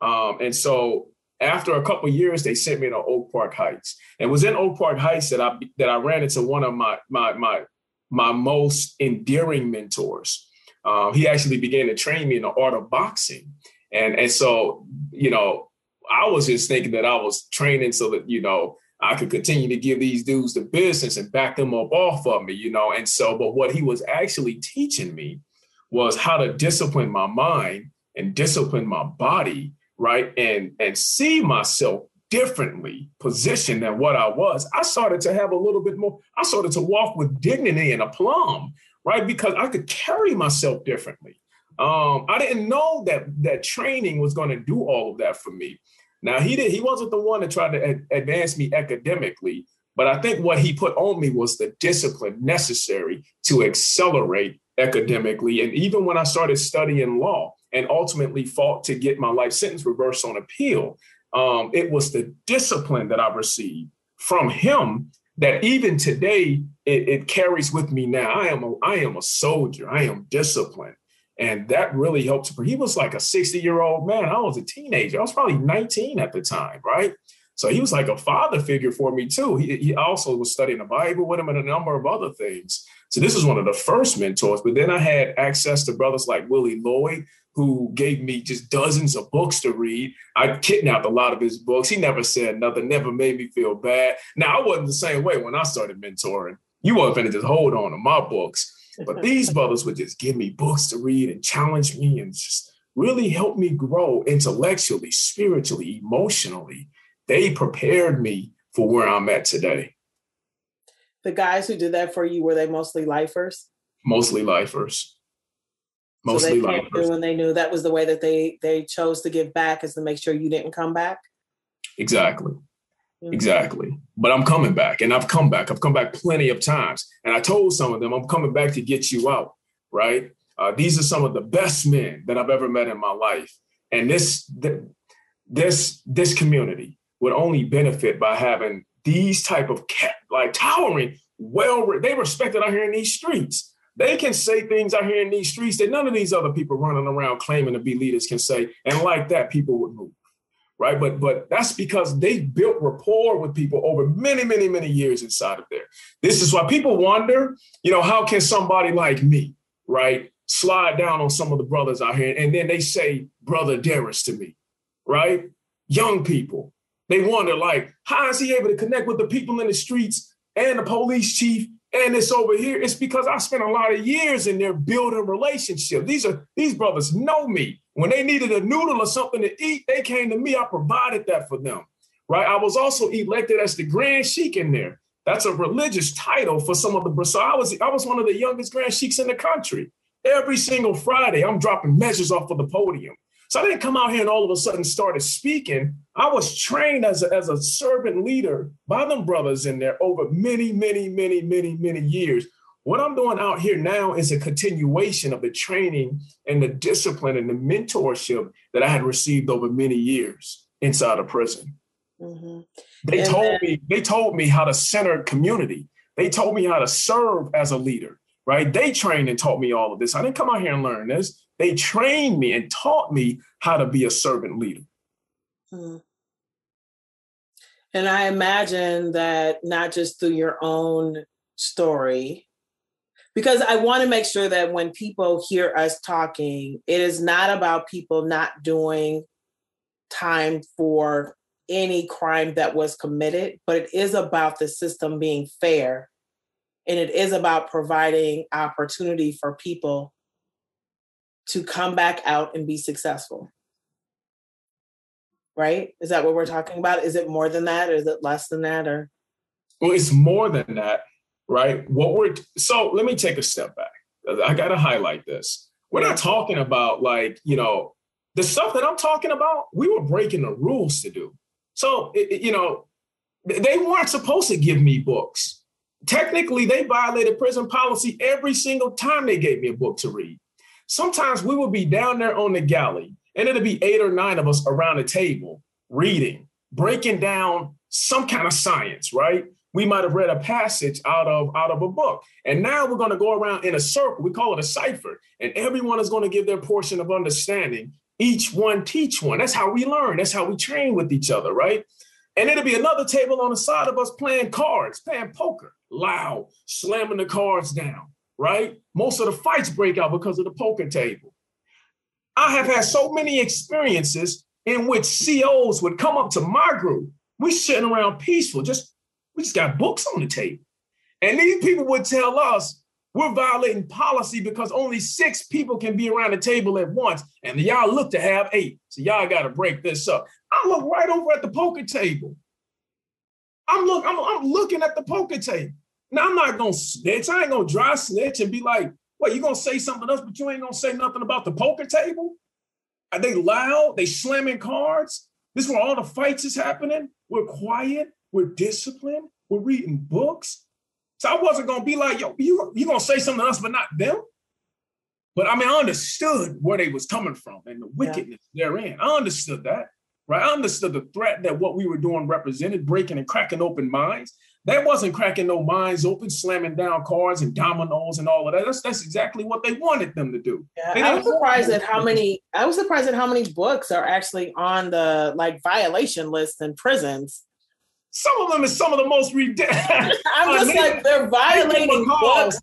Speaker 2: Um, and so after a couple years, they sent me to Oak Park Heights. And it was in Oak Park Heights that I that I ran into one of my my my my most endearing mentors. Um, he actually began to train me in the art of boxing. And and so, you know, I was just thinking that I was training so that, you know, I could continue to give these dudes the business and back them up off of me, you know. And so, but what he was actually teaching me was how to discipline my mind and discipline my body, right? And and see myself differently positioned than what I was. I started to have a little bit more, I started to walk with dignity and aplomb, right? Because I could carry myself differently. Um, I didn't know that that training was going to do all of that for me. Now he did he wasn't the one that tried to ad- advance me academically, but I think what he put on me was the discipline necessary to accelerate academically. And even when I started studying law and ultimately fought to get my life sentence reversed on appeal, um, it was the discipline that I received from him that even today it, it, carries with me now. I am a, I am a soldier. I am disciplined. And that really helped. He was like a 60 year old man. I was a teenager. I was probably 19 at the time, right? So he was like a father figure for me too. He, he also was studying the Bible with him and a number of other things. So this was one of the first mentors. But then I had access to brothers like Willie Lloyd, who gave me just dozens of books to read. I kidnapped a lot of his books. He never said nothing, never made me feel bad. Now I wasn't the same way when I started mentoring. You weren't to just hold on to my books. But these brothers would just give me books to read and challenge me and just really help me grow intellectually, spiritually, emotionally. They prepared me for where I'm at today.
Speaker 1: The guys who did that for you, were they mostly lifers?
Speaker 2: Mostly lifers.
Speaker 1: Mostly so they lifers. When they knew that was the way that they they chose to give back is to make sure you didn't come back.
Speaker 2: Exactly. Mm-hmm. Exactly. But I'm coming back and I've come back. I've come back plenty of times. And I told some of them, I'm coming back to get you out, right? Uh, these are some of the best men that I've ever met in my life. And this, this, this community would only benefit by having these type of cat, like towering, well, they respected out here in these streets. They can say things out here in these streets that none of these other people running around claiming to be leaders can say. And like that, people would move right? But but that's because they built rapport with people over many, many, many years inside of there. This is why people wonder, you know, how can somebody like me, right, slide down on some of the brothers out here, and then they say brother Darius to me, right? Young people, they wonder like, how is he able to connect with the people in the streets and the police chief and it's over here. It's because I spent a lot of years in there building relationships. These are these brothers know me. When they needed a noodle or something to eat, they came to me. I provided that for them. Right. I was also elected as the Grand Sheik in there. That's a religious title for some of the so I was I was one of the youngest Grand Sheiks in the country. Every single Friday, I'm dropping measures off of the podium. So I didn't come out here and all of a sudden started speaking. I was trained as a, as a servant leader by them brothers in there over many, many, many, many, many years. What I'm doing out here now is a continuation of the training and the discipline and the mentorship that I had received over many years inside of prison. Mm-hmm. They and told then- me they told me how to center community. They told me how to serve as a leader, right? They trained and taught me all of this. I didn't come out here and learn this. They trained me and taught me how to be a servant leader. Hmm.
Speaker 1: And I imagine that not just through your own story, because I want to make sure that when people hear us talking, it is not about people not doing time for any crime that was committed, but it is about the system being fair. And it is about providing opportunity for people to come back out and be successful. Right? Is that what we're talking about? Is it more than that or is it less than that or
Speaker 2: well it's more than that, right? What we're so let me take a step back. I got to highlight this. We're not talking about like, you know, the stuff that I'm talking about, we were breaking the rules to do. So, you know, they weren't supposed to give me books. Technically, they violated prison policy every single time they gave me a book to read. Sometimes we would be down there on the galley and it'll be eight or nine of us around a table reading, breaking down some kind of science, right? We might have read a passage out of out of a book. And now we're going to go around in a circle. We call it a cipher. And everyone is going to give their portion of understanding. Each one teach one. That's how we learn. That's how we train with each other, right? And it'll be another table on the side of us playing cards, playing poker, loud, slamming the cards down right? Most of the fights break out because of the poker table. I have had so many experiences in which COs would come up to my group. We sitting around peaceful, just we just got books on the table. And these people would tell us we're violating policy because only six people can be around the table at once. And y'all look to have eight. So y'all got to break this up. I look right over at the poker table. I'm look, I'm, I'm looking at the poker table. Now I'm not gonna snitch. I ain't gonna dry snitch and be like, "What? You gonna say something else, but you ain't gonna say nothing about the poker table?" Are they loud? They slamming cards. This is where all the fights is happening. We're quiet. We're disciplined. We're reading books. So I wasn't gonna be like, "Yo, you you gonna say something else, but not them." But I mean, I understood where they was coming from and the wickedness yeah. therein. I understood that. right? I understood the threat that what we were doing represented, breaking and cracking open minds. That wasn't cracking no minds open, slamming down cars and dominoes and all of that. That's that's exactly what they wanted them to do.
Speaker 1: Yeah, I was surprised at how many. I was surprised at how many books are actually on the like violation list in prisons.
Speaker 2: Some of them is some of the most ridiculous.
Speaker 1: I'm just uh, like they're violating Nathan books.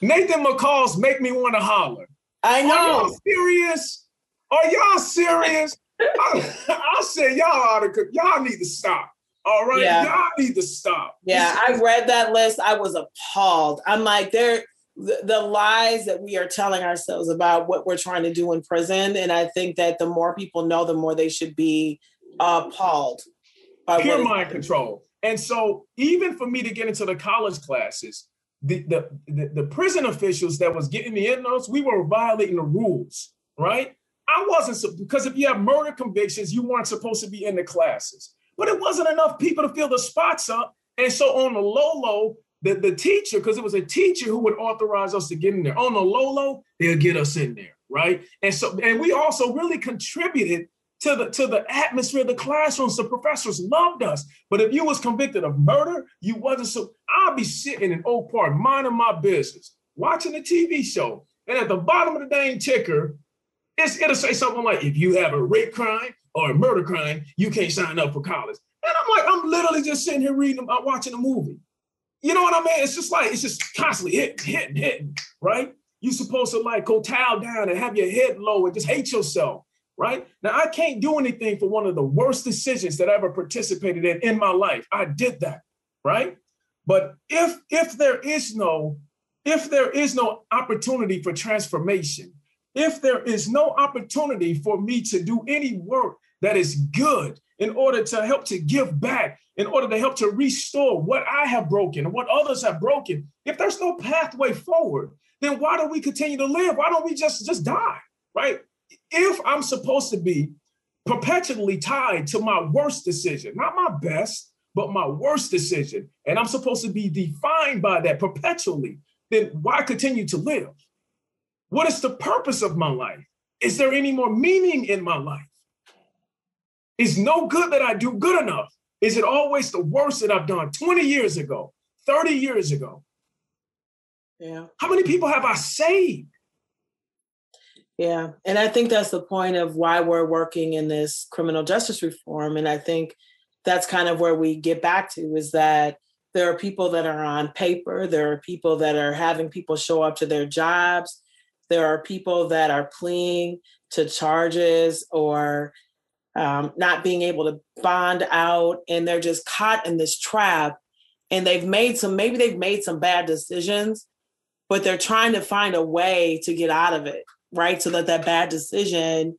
Speaker 2: Nathan McCall's make me want to holler.
Speaker 1: I know.
Speaker 2: Are y'all serious? Are y'all serious? I, I say y'all ought to. Y'all need to stop. All right, yeah. y'all need to stop.
Speaker 1: Yeah, I read that list. I was appalled. I'm like, there the, the lies that we are telling ourselves about what we're trying to do in prison, and I think that the more people know, the more they should be appalled.
Speaker 2: Pure mind control. And so, even for me to get into the college classes, the, the, the, the prison officials that was getting the in notes, we were violating the rules, right? I wasn't because if you have murder convictions, you weren't supposed to be in the classes but it wasn't enough people to fill the spots up. And so on the low low, the, the teacher, because it was a teacher who would authorize us to get in there. On the low low, they'll get us in there, right? And so, and we also really contributed to the to the atmosphere of the classrooms. The professors loved us. But if you was convicted of murder, you wasn't so. I'll be sitting in Oak Park, minding my business, watching a TV show, and at the bottom of the dang ticker, it's, it'll say something like, "If you have a rape crime, or a murder crime, you can't sign up for college. And I'm like, I'm literally just sitting here reading about watching a movie. You know what I mean? It's just like, it's just constantly hitting, hitting, hitting, right? You're supposed to like go towel down and have your head low and just hate yourself, right? Now, I can't do anything for one of the worst decisions that I ever participated in in my life. I did that, right? But if if there is no if there is no opportunity for transformation, if there is no opportunity for me to do any work that is good in order to help to give back, in order to help to restore what I have broken and what others have broken, if there's no pathway forward, then why do we continue to live? Why don't we just, just die? Right? If I'm supposed to be perpetually tied to my worst decision, not my best, but my worst decision, and I'm supposed to be defined by that perpetually, then why continue to live? What is the purpose of my life? Is there any more meaning in my life? Is no good that I do good enough? Is it always the worst that I've done 20 years ago, 30 years ago?
Speaker 1: Yeah.
Speaker 2: How many people have I saved?
Speaker 1: Yeah. And I think that's the point of why we're working in this criminal justice reform. And I think that's kind of where we get back to is that there are people that are on paper, there are people that are having people show up to their jobs, there are people that are pleading to charges or um, not being able to bond out, and they're just caught in this trap. And they've made some, maybe they've made some bad decisions, but they're trying to find a way to get out of it, right? So that that bad decision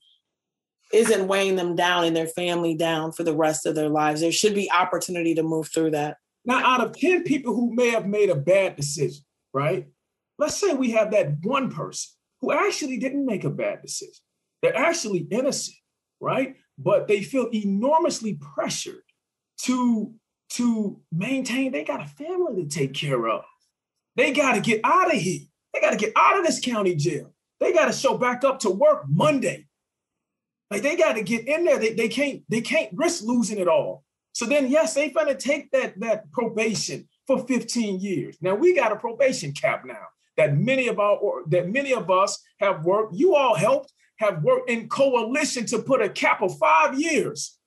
Speaker 1: isn't weighing them down and their family down for the rest of their lives. There should be opportunity to move through that.
Speaker 2: Now, out of 10 people who may have made a bad decision, right? Let's say we have that one person who actually didn't make a bad decision. They're actually innocent, right? But they feel enormously pressured to, to maintain, they got a family to take care of. They got to get out of here. They got to get out of this county jail. They got to show back up to work Monday. Like they got to get in there. They, they can't they can't risk losing it all. So then, yes, they're gonna take that that probation for 15 years. Now we got a probation cap now that many of our or that many of us have worked. You all helped have worked in coalition to put a cap of five years.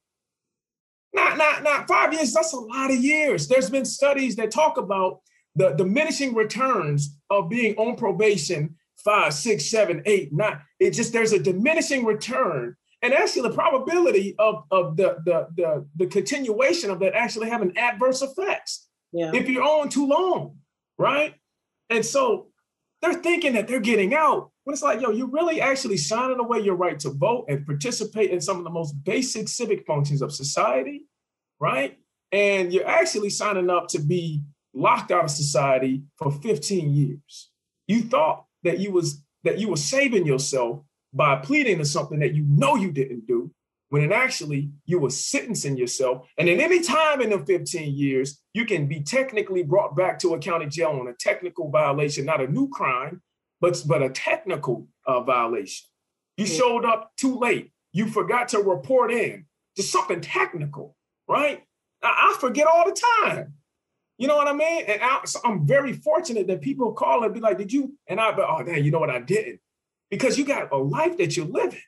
Speaker 2: Not, not, not five years, that's a lot of years. There's been studies that talk about the diminishing returns of being on probation five, six, seven, eight, nine. It just there's a diminishing return. And actually the probability of, of the, the, the, the continuation of that actually having adverse effects yeah. if you're on too long, right? And so they're thinking that they're getting out. When it's like, yo, you're really actually signing away your right to vote and participate in some of the most basic civic functions of society, right? And you're actually signing up to be locked out of society for 15 years. You thought that you was that you were saving yourself by pleading to something that you know you didn't do, when in actually you were sentencing yourself. And at any time in the 15 years, you can be technically brought back to a county jail on a technical violation, not a new crime, but, but a technical uh, violation. You showed up too late. You forgot to report in. just something technical, right? I, I forget all the time. You know what I mean? And I, so I'm very fortunate that people call and be like, "Did you?" And I, but oh, damn, you know what? I didn't because you got a life that you're living.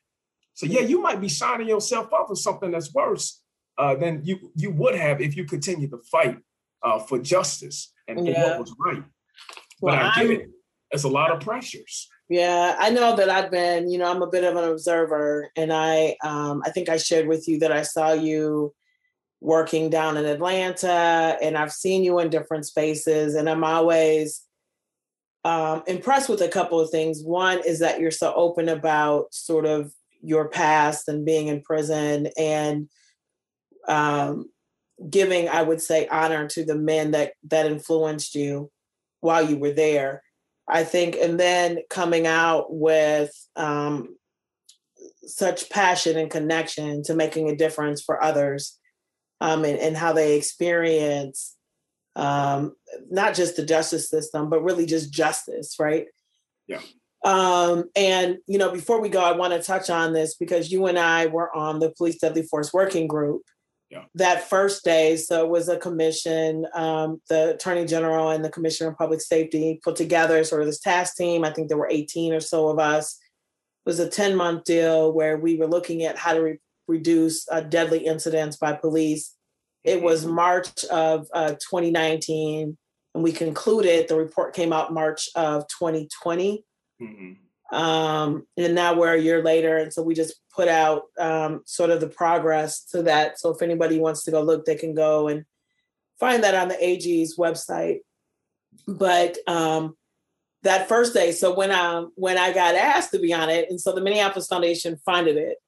Speaker 2: So yeah, you might be signing yourself up for something that's worse uh, than you you would have if you continue to fight uh, for justice and yeah. what was right. But I get it. It's a lot of pressures.
Speaker 1: Yeah, I know that I've been, you know, I'm a bit of an observer, and I, um, I think I shared with you that I saw you working down in Atlanta, and I've seen you in different spaces, and I'm always um, impressed with a couple of things. One is that you're so open about sort of your past and being in prison, and um, giving, I would say, honor to the men that that influenced you while you were there I think, and then coming out with um, such passion and connection to making a difference for others um, and, and how they experience um, not just the justice system, but really just justice, right?
Speaker 2: Yeah.
Speaker 1: Um, and you know, before we go, I want to touch on this because you and I were on the police deadly force working group,
Speaker 2: yeah.
Speaker 1: that first day. So it was a commission. Um, the attorney general and the commissioner of public safety put together sort of this task team. I think there were 18 or so of us. It was a 10 month deal where we were looking at how to re- reduce uh, deadly incidents by police. It was mm-hmm. March of uh, 2019, and we concluded. The report came out March of 2020. Mm-hmm um, and now we're a year later and so we just put out um, sort of the progress to that so if anybody wants to go look they can go and find that on the ag's website but um, that first day so when i when i got asked to be on it and so the minneapolis foundation funded it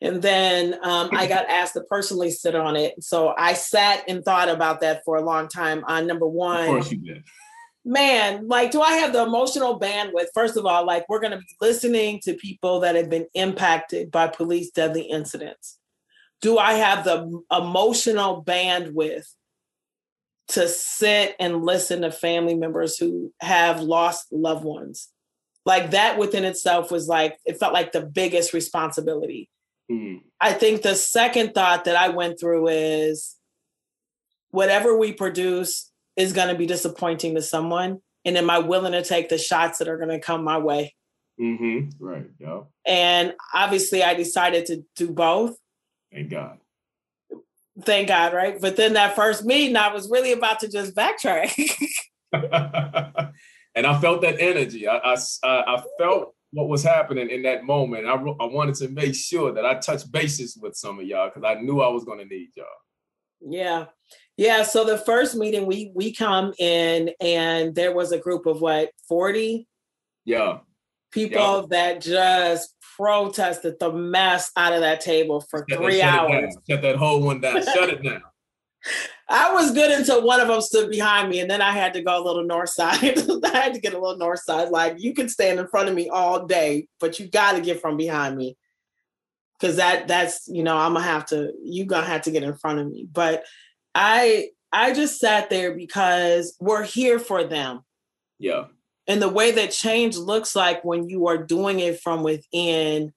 Speaker 1: and then um, I got asked to personally sit on it. So I sat and thought about that for a long time. On number one, of
Speaker 2: course you did
Speaker 1: man, like, do I have the emotional bandwidth? First of all, like, we're going to be listening to people that have been impacted by police deadly incidents. Do I have the emotional bandwidth to sit and listen to family members who have lost loved ones? Like, that within itself was like, it felt like the biggest responsibility. Mm-hmm. I think the second thought that I went through is whatever we produce is going to be disappointing to someone and am i willing to take the shots that are going to come my way?
Speaker 2: Mm-hmm. right yeah
Speaker 1: and obviously i decided to do both.
Speaker 2: Thank god.
Speaker 1: Thank god right? But then that first meeting i was really about to just backtrack.
Speaker 2: And i felt that energy. I, I, I felt what was happening in that moment I, I wanted to make sure that i touched bases with some of y'all because i knew i was going to need y'all
Speaker 1: yeah yeah, so the first meeting we we come in and there was a group of what 40
Speaker 2: yeah
Speaker 1: people yeah. that just protested the mess out of that table for shut three
Speaker 2: that,
Speaker 1: hours.
Speaker 2: Shut that whole one down. shut it down.
Speaker 1: I was good until one of them stood behind me, and then I had to go a little north side. I had to get a little north side. Like you can stand in front of me all day, but you got to get from behind me, because that that's you know I'm gonna have to. You gonna have to get in front of me. But I I just sat there because we're here for them.
Speaker 2: Yeah.
Speaker 1: And the way that change looks like when you are doing it from within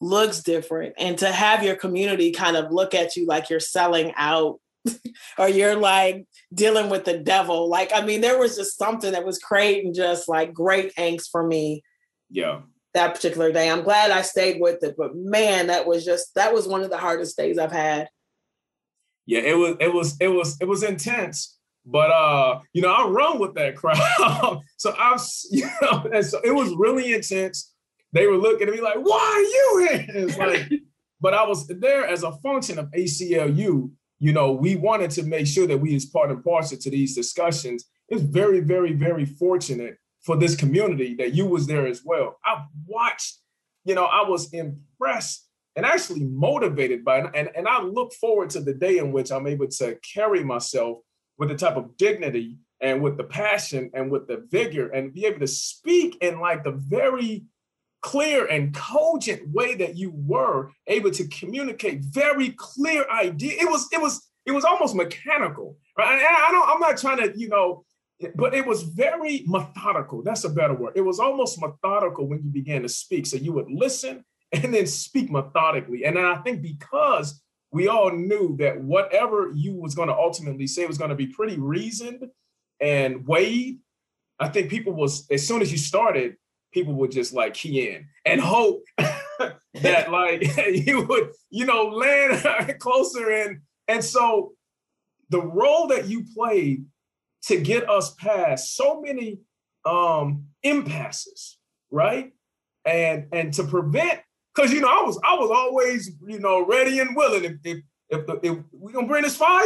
Speaker 1: looks different. And to have your community kind of look at you like you're selling out or you're like dealing with the devil. Like, I mean, there was just something that was creating just like great angst for me.
Speaker 2: Yeah.
Speaker 1: That particular day. I'm glad I stayed with it, but man, that was just that was one of the hardest days I've had
Speaker 2: yeah, it was it was it was it was intense. But uh, you know, I run with that crowd. so I was, you know, and so it was really intense. They were looking at me like, why are you here? It's like, but I was there as a function of ACLU. You know, we wanted to make sure that we as part and parcel to these discussions. It's very, very, very fortunate for this community that you was there as well. I've watched, you know, I was impressed and actually motivated by it. And, and I look forward to the day in which I'm able to carry myself with the type of dignity and with the passion and with the vigor and be able to speak in like the very clear and cogent way that you were able to communicate very clear idea. It was, it was, it was almost mechanical, right? I don't, I'm not trying to, you know, but it was very methodical. That's a better word. It was almost methodical when you began to speak. So you would listen and then speak methodically. And I think because we all knew that whatever you was going to ultimately say was going to be pretty reasoned and weighed. I think people was as soon as you started, people would just like key in and hope that like you would, you know, land closer in. And so the role that you played to get us past so many um impasses, right? And and to prevent because you know I was I was always you know ready and willing if if if, the, if we gonna bring this fire,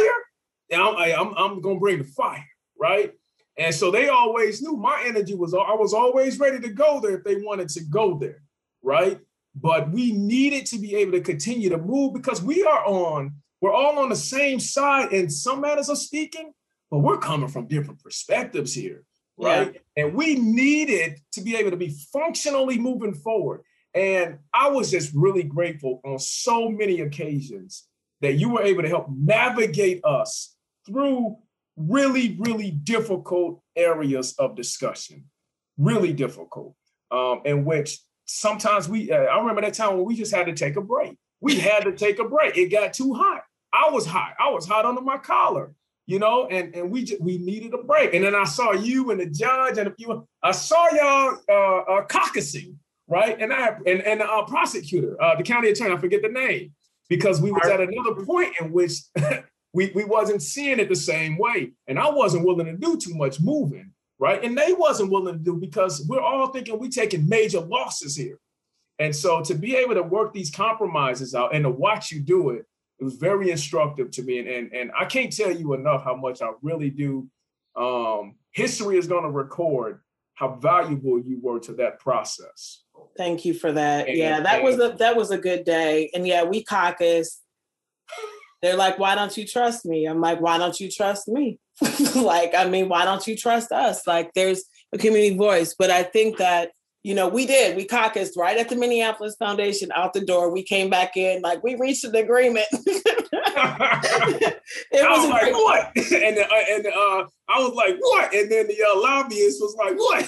Speaker 2: then I'm, I'm I'm gonna bring the fire, right? And so they always knew my energy was I was always ready to go there if they wanted to go there, right? But we needed to be able to continue to move because we are on we're all on the same side in some matters of speaking, but we're coming from different perspectives here, right? Yeah. And we needed to be able to be functionally moving forward. And I was just really grateful on so many occasions that you were able to help navigate us through really, really difficult areas of discussion, really difficult, um, in which sometimes we, uh, I remember that time when we just had to take a break. We had to take a break. It got too hot. I was hot. I was hot under my collar, you know, and, and we just, we needed a break. And then I saw you and the judge and a few, I saw y'all uh, uh, caucusing right? And I and and uh, prosecutor, uh, the county attorney, I forget the name, because we was at another point in which we we wasn't seeing it the same way, and I wasn't willing to do too much moving, right? And they wasn't willing to do because we're all thinking we're taking major losses here, and so to be able to work these compromises out and to watch you do it, it was very instructive to me, and and, and I can't tell you enough how much I really do. Um, history is going to record how valuable you were to that process.
Speaker 1: Thank you for that. And, yeah, that and, was a that was a good day. And yeah, we caucus. They're like, why don't you trust me? I'm like, why don't you trust me? like, I mean, why don't you trust us? Like, there's a community voice. But I think that, you know, we did. We caucused right at the Minneapolis Foundation out the door. We came back in, like, we reached an agreement.
Speaker 2: it I was, was like, what? And, uh, and uh, I was like, what? And then the uh, lobbyist was like, what?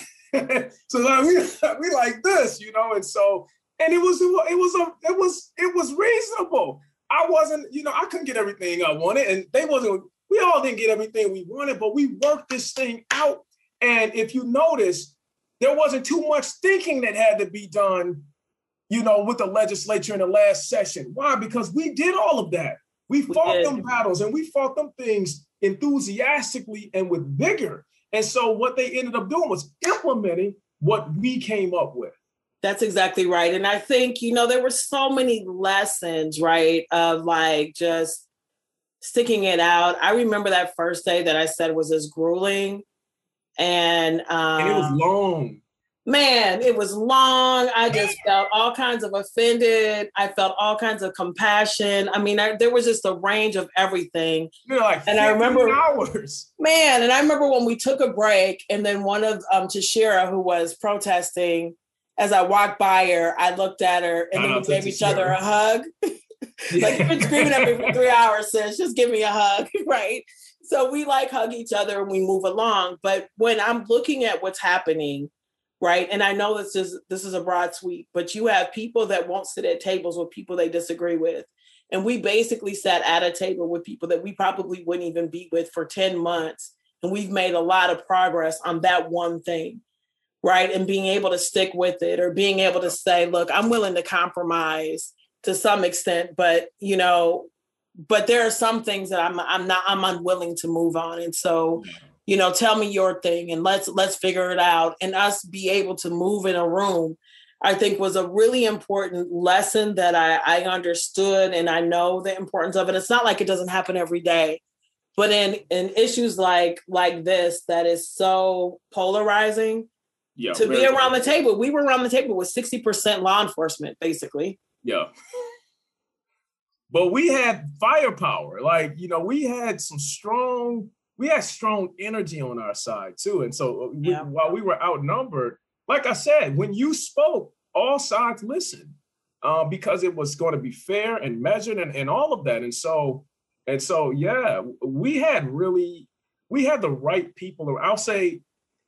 Speaker 2: so like we we like this, you know, and so and it was it was a it was it was reasonable. I wasn't, you know, I couldn't get everything I wanted, and they wasn't. We all didn't get everything we wanted, but we worked this thing out. And if you notice, there wasn't too much thinking that had to be done, you know, with the legislature in the last session. Why? Because we did all of that. We fought them battles and we fought them things enthusiastically and with vigor. And so what they ended up doing was implementing what we came up with.
Speaker 1: That's exactly right. And I think, you know, there were so many lessons, right, of like just sticking it out. I remember that first day that I said was as grueling. And, um,
Speaker 2: and it was long
Speaker 1: man, it was long. I just felt all kinds of offended. I felt all kinds of compassion. I mean, I, there was just a range of everything.
Speaker 2: You're like, and I remember hours,
Speaker 1: man. And I remember when we took a break, and then one of um, Tashira, who was protesting, as I walked by her, I looked at her, and then we gave each other a hug. like you've been screaming at me for three hours, sis. Just give me a hug, right? So we like hug each other and we move along. But when I'm looking at what's happening right? And I know this is this is a broad sweep, but you have people that won't sit at tables with people they disagree with. And we basically sat at a table with people that we probably wouldn't even be with for 10 months. And we've made a lot of progress on that one thing, right? And being able to stick with it or being able to say, look, I'm willing to compromise to some extent, but you know, but there are some things that I'm I'm not I'm unwilling to move on. And so you know tell me your thing and let's let's figure it out and us be able to move in a room i think was a really important lesson that i i understood and i know the importance of it it's not like it doesn't happen every day but in in issues like like this that is so polarizing yeah, to be around the table we were around the table with 60% law enforcement basically
Speaker 2: yeah but we had firepower like you know we had some strong we had strong energy on our side too. And so uh, we, yeah. while we were outnumbered, like I said, when you spoke, all sides listened uh, because it was going to be fair and measured and, and all of that. And so, and so, yeah, we had really, we had the right people. I'll say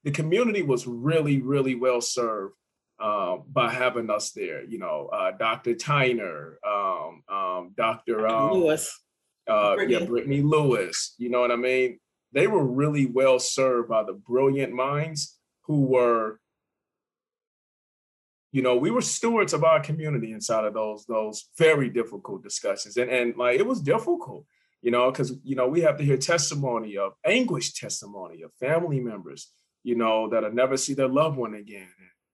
Speaker 2: the community was really, really well served uh, by having us there. You know, uh, Dr. Tyner, um, um, Dr. Um, Lewis, uh, yeah, Brittany Lewis. You know what I mean? They were really well served by the brilliant minds who were you know, we were stewards of our community inside of those those very difficult discussions, and and like it was difficult, you know, because you know we have to hear testimony of anguish, testimony of family members, you know, that'll never see their loved one again,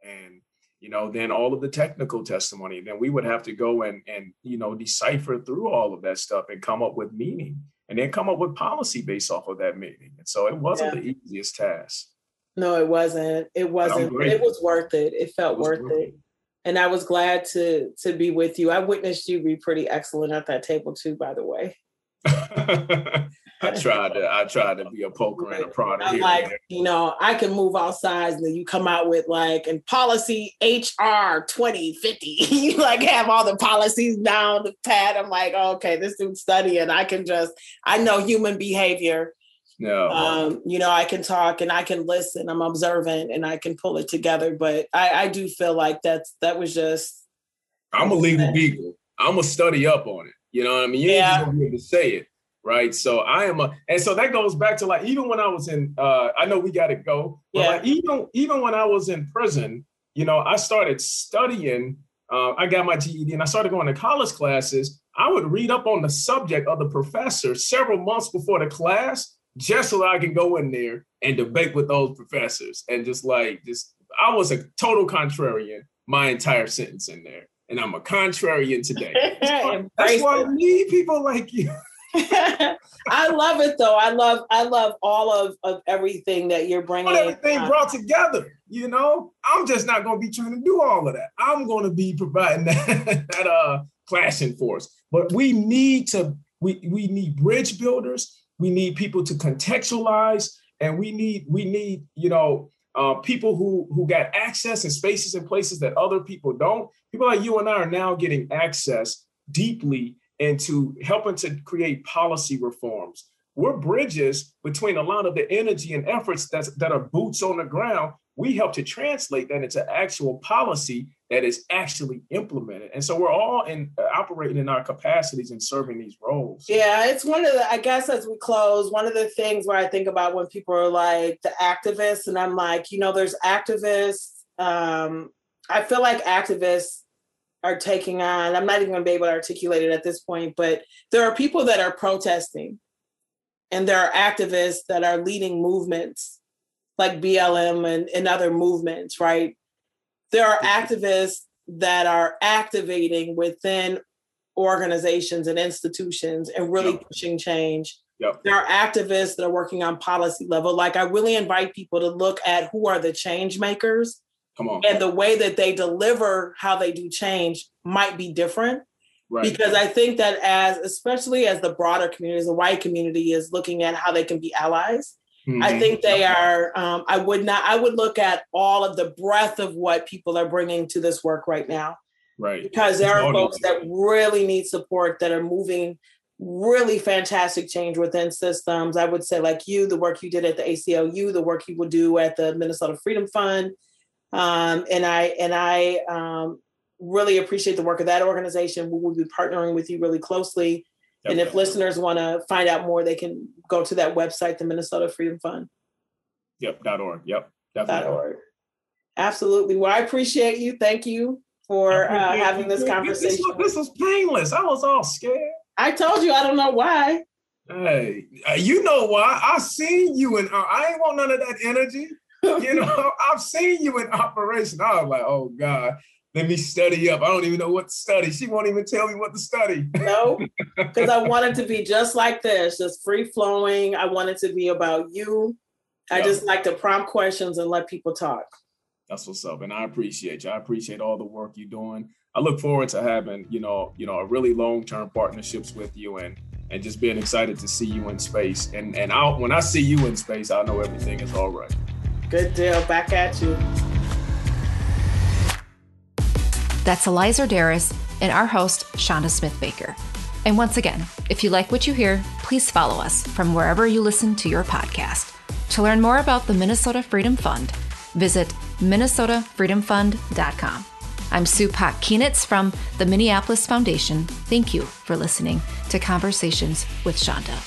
Speaker 2: and, you know, then all of the technical testimony. Then we would have to go and and you know decipher through all of that stuff and come up with meaning, and then come up with policy based off of that meaning. And so it wasn't yeah. the easiest task.
Speaker 1: No, it wasn't. It wasn't. It was worth it. It felt it worth great. it. And I was glad to to be with you. I witnessed you be pretty excellent at that table too, by the way.
Speaker 2: I tried to I tried to be a poker and a prod.
Speaker 1: I'm like, you know, I can move all sides, and then you come out with like and policy HR 2050. you like have all the policies down the pad. I'm like, oh, okay, this dude's studying. I can just I know human behavior no. Um, you know, I can talk and I can listen. I'm observant and I can pull it together. But I, I do feel like that's that was just.
Speaker 2: I'm a legal beagle. I'm gonna study up on it. You know what I mean? You yeah. ain't be able to say it, right? So I am a, and so that goes back to like even when I was in. uh I know we got to go. But yeah. Like even even when I was in prison, you know, I started studying. Uh, I got my GED and I started going to college classes. I would read up on the subject of the professor several months before the class just so I can go in there and debate with those professors and just like just I was a total contrarian my entire sentence in there. And I'm a contrarian today. That's why I need people like you.
Speaker 1: I love it though. I love I love all of, of everything that you're bringing.
Speaker 2: everything uh, brought together. You know, I'm just not going to be trying to do all of that. I'm going to be providing that, that uh clashing force. But we need to we we need bridge builders we need people to contextualize and we need we need you know uh, people who who got access and spaces and places that other people don't people like you and i are now getting access deeply into helping to create policy reforms we're bridges between a lot of the energy and efforts that's, that are boots on the ground we help to translate that into actual policy that is actually implemented. And so we're all in uh, operating in our capacities and serving these roles.
Speaker 1: Yeah, it's one of the, I guess as we close, one of the things where I think about when people are like the activists, and I'm like, you know, there's activists. Um, I feel like activists are taking on, I'm not even gonna be able to articulate it at this point, but there are people that are protesting and there are activists that are leading movements like BLM and, and other movements, right? There are mm-hmm. activists that are activating within organizations and institutions and really yep. pushing change. Yep. There are activists that are working on policy level. Like I really invite people to look at who are the change makers.
Speaker 2: Come on.
Speaker 1: And the way that they deliver how they do change might be different. Right. Because I think that as especially as the broader community, the white community is looking at how they can be allies, Mm-hmm. I think they are. Um, I would not. I would look at all of the breadth of what people are bringing to this work right now.
Speaker 2: Right.
Speaker 1: Because there are folks that really need support that are moving really fantastic change within systems. I would say, like you, the work you did at the ACLU, the work you will do at the Minnesota Freedom Fund, um, and I and I um, really appreciate the work of that organization. We will be partnering with you really closely and if listeners want to find out more, they can go to that website, the Minnesota Freedom Fund.
Speaker 2: Yep. Dot org. Yep. Definitely.
Speaker 1: org. Absolutely. Well, I appreciate you. Thank you for uh, having this conversation.
Speaker 2: This, this was painless. I was all scared.
Speaker 1: I told you I don't know why.
Speaker 2: Hey, uh, you know why? I seen you and uh, I ain't want none of that energy. You know, I've seen you in operation. I was like, oh God let me study up. I don't even know what to study. She won't even tell me what to study.
Speaker 1: No, because I wanted to be just like this, just free flowing. I wanted to be about you. I just like to prompt questions and let people talk.
Speaker 2: That's what's up, and I appreciate you. I appreciate all the work you're doing. I look forward to having you know you know a really long term partnerships with you and and just being excited to see you in space. And and I when I see you in space, I know everything is all right.
Speaker 1: Good deal. Back at you.
Speaker 3: That's Elizer Darris and our host, Chanda Smith Baker. And once again, if you like what you hear, please follow us from wherever you listen to your podcast. To learn more about the Minnesota Freedom Fund, visit minnesotafreedomfund.com. I'm Sue Pak Kienitz from the Minneapolis Foundation. Thank you for listening to Conversations with Chanda.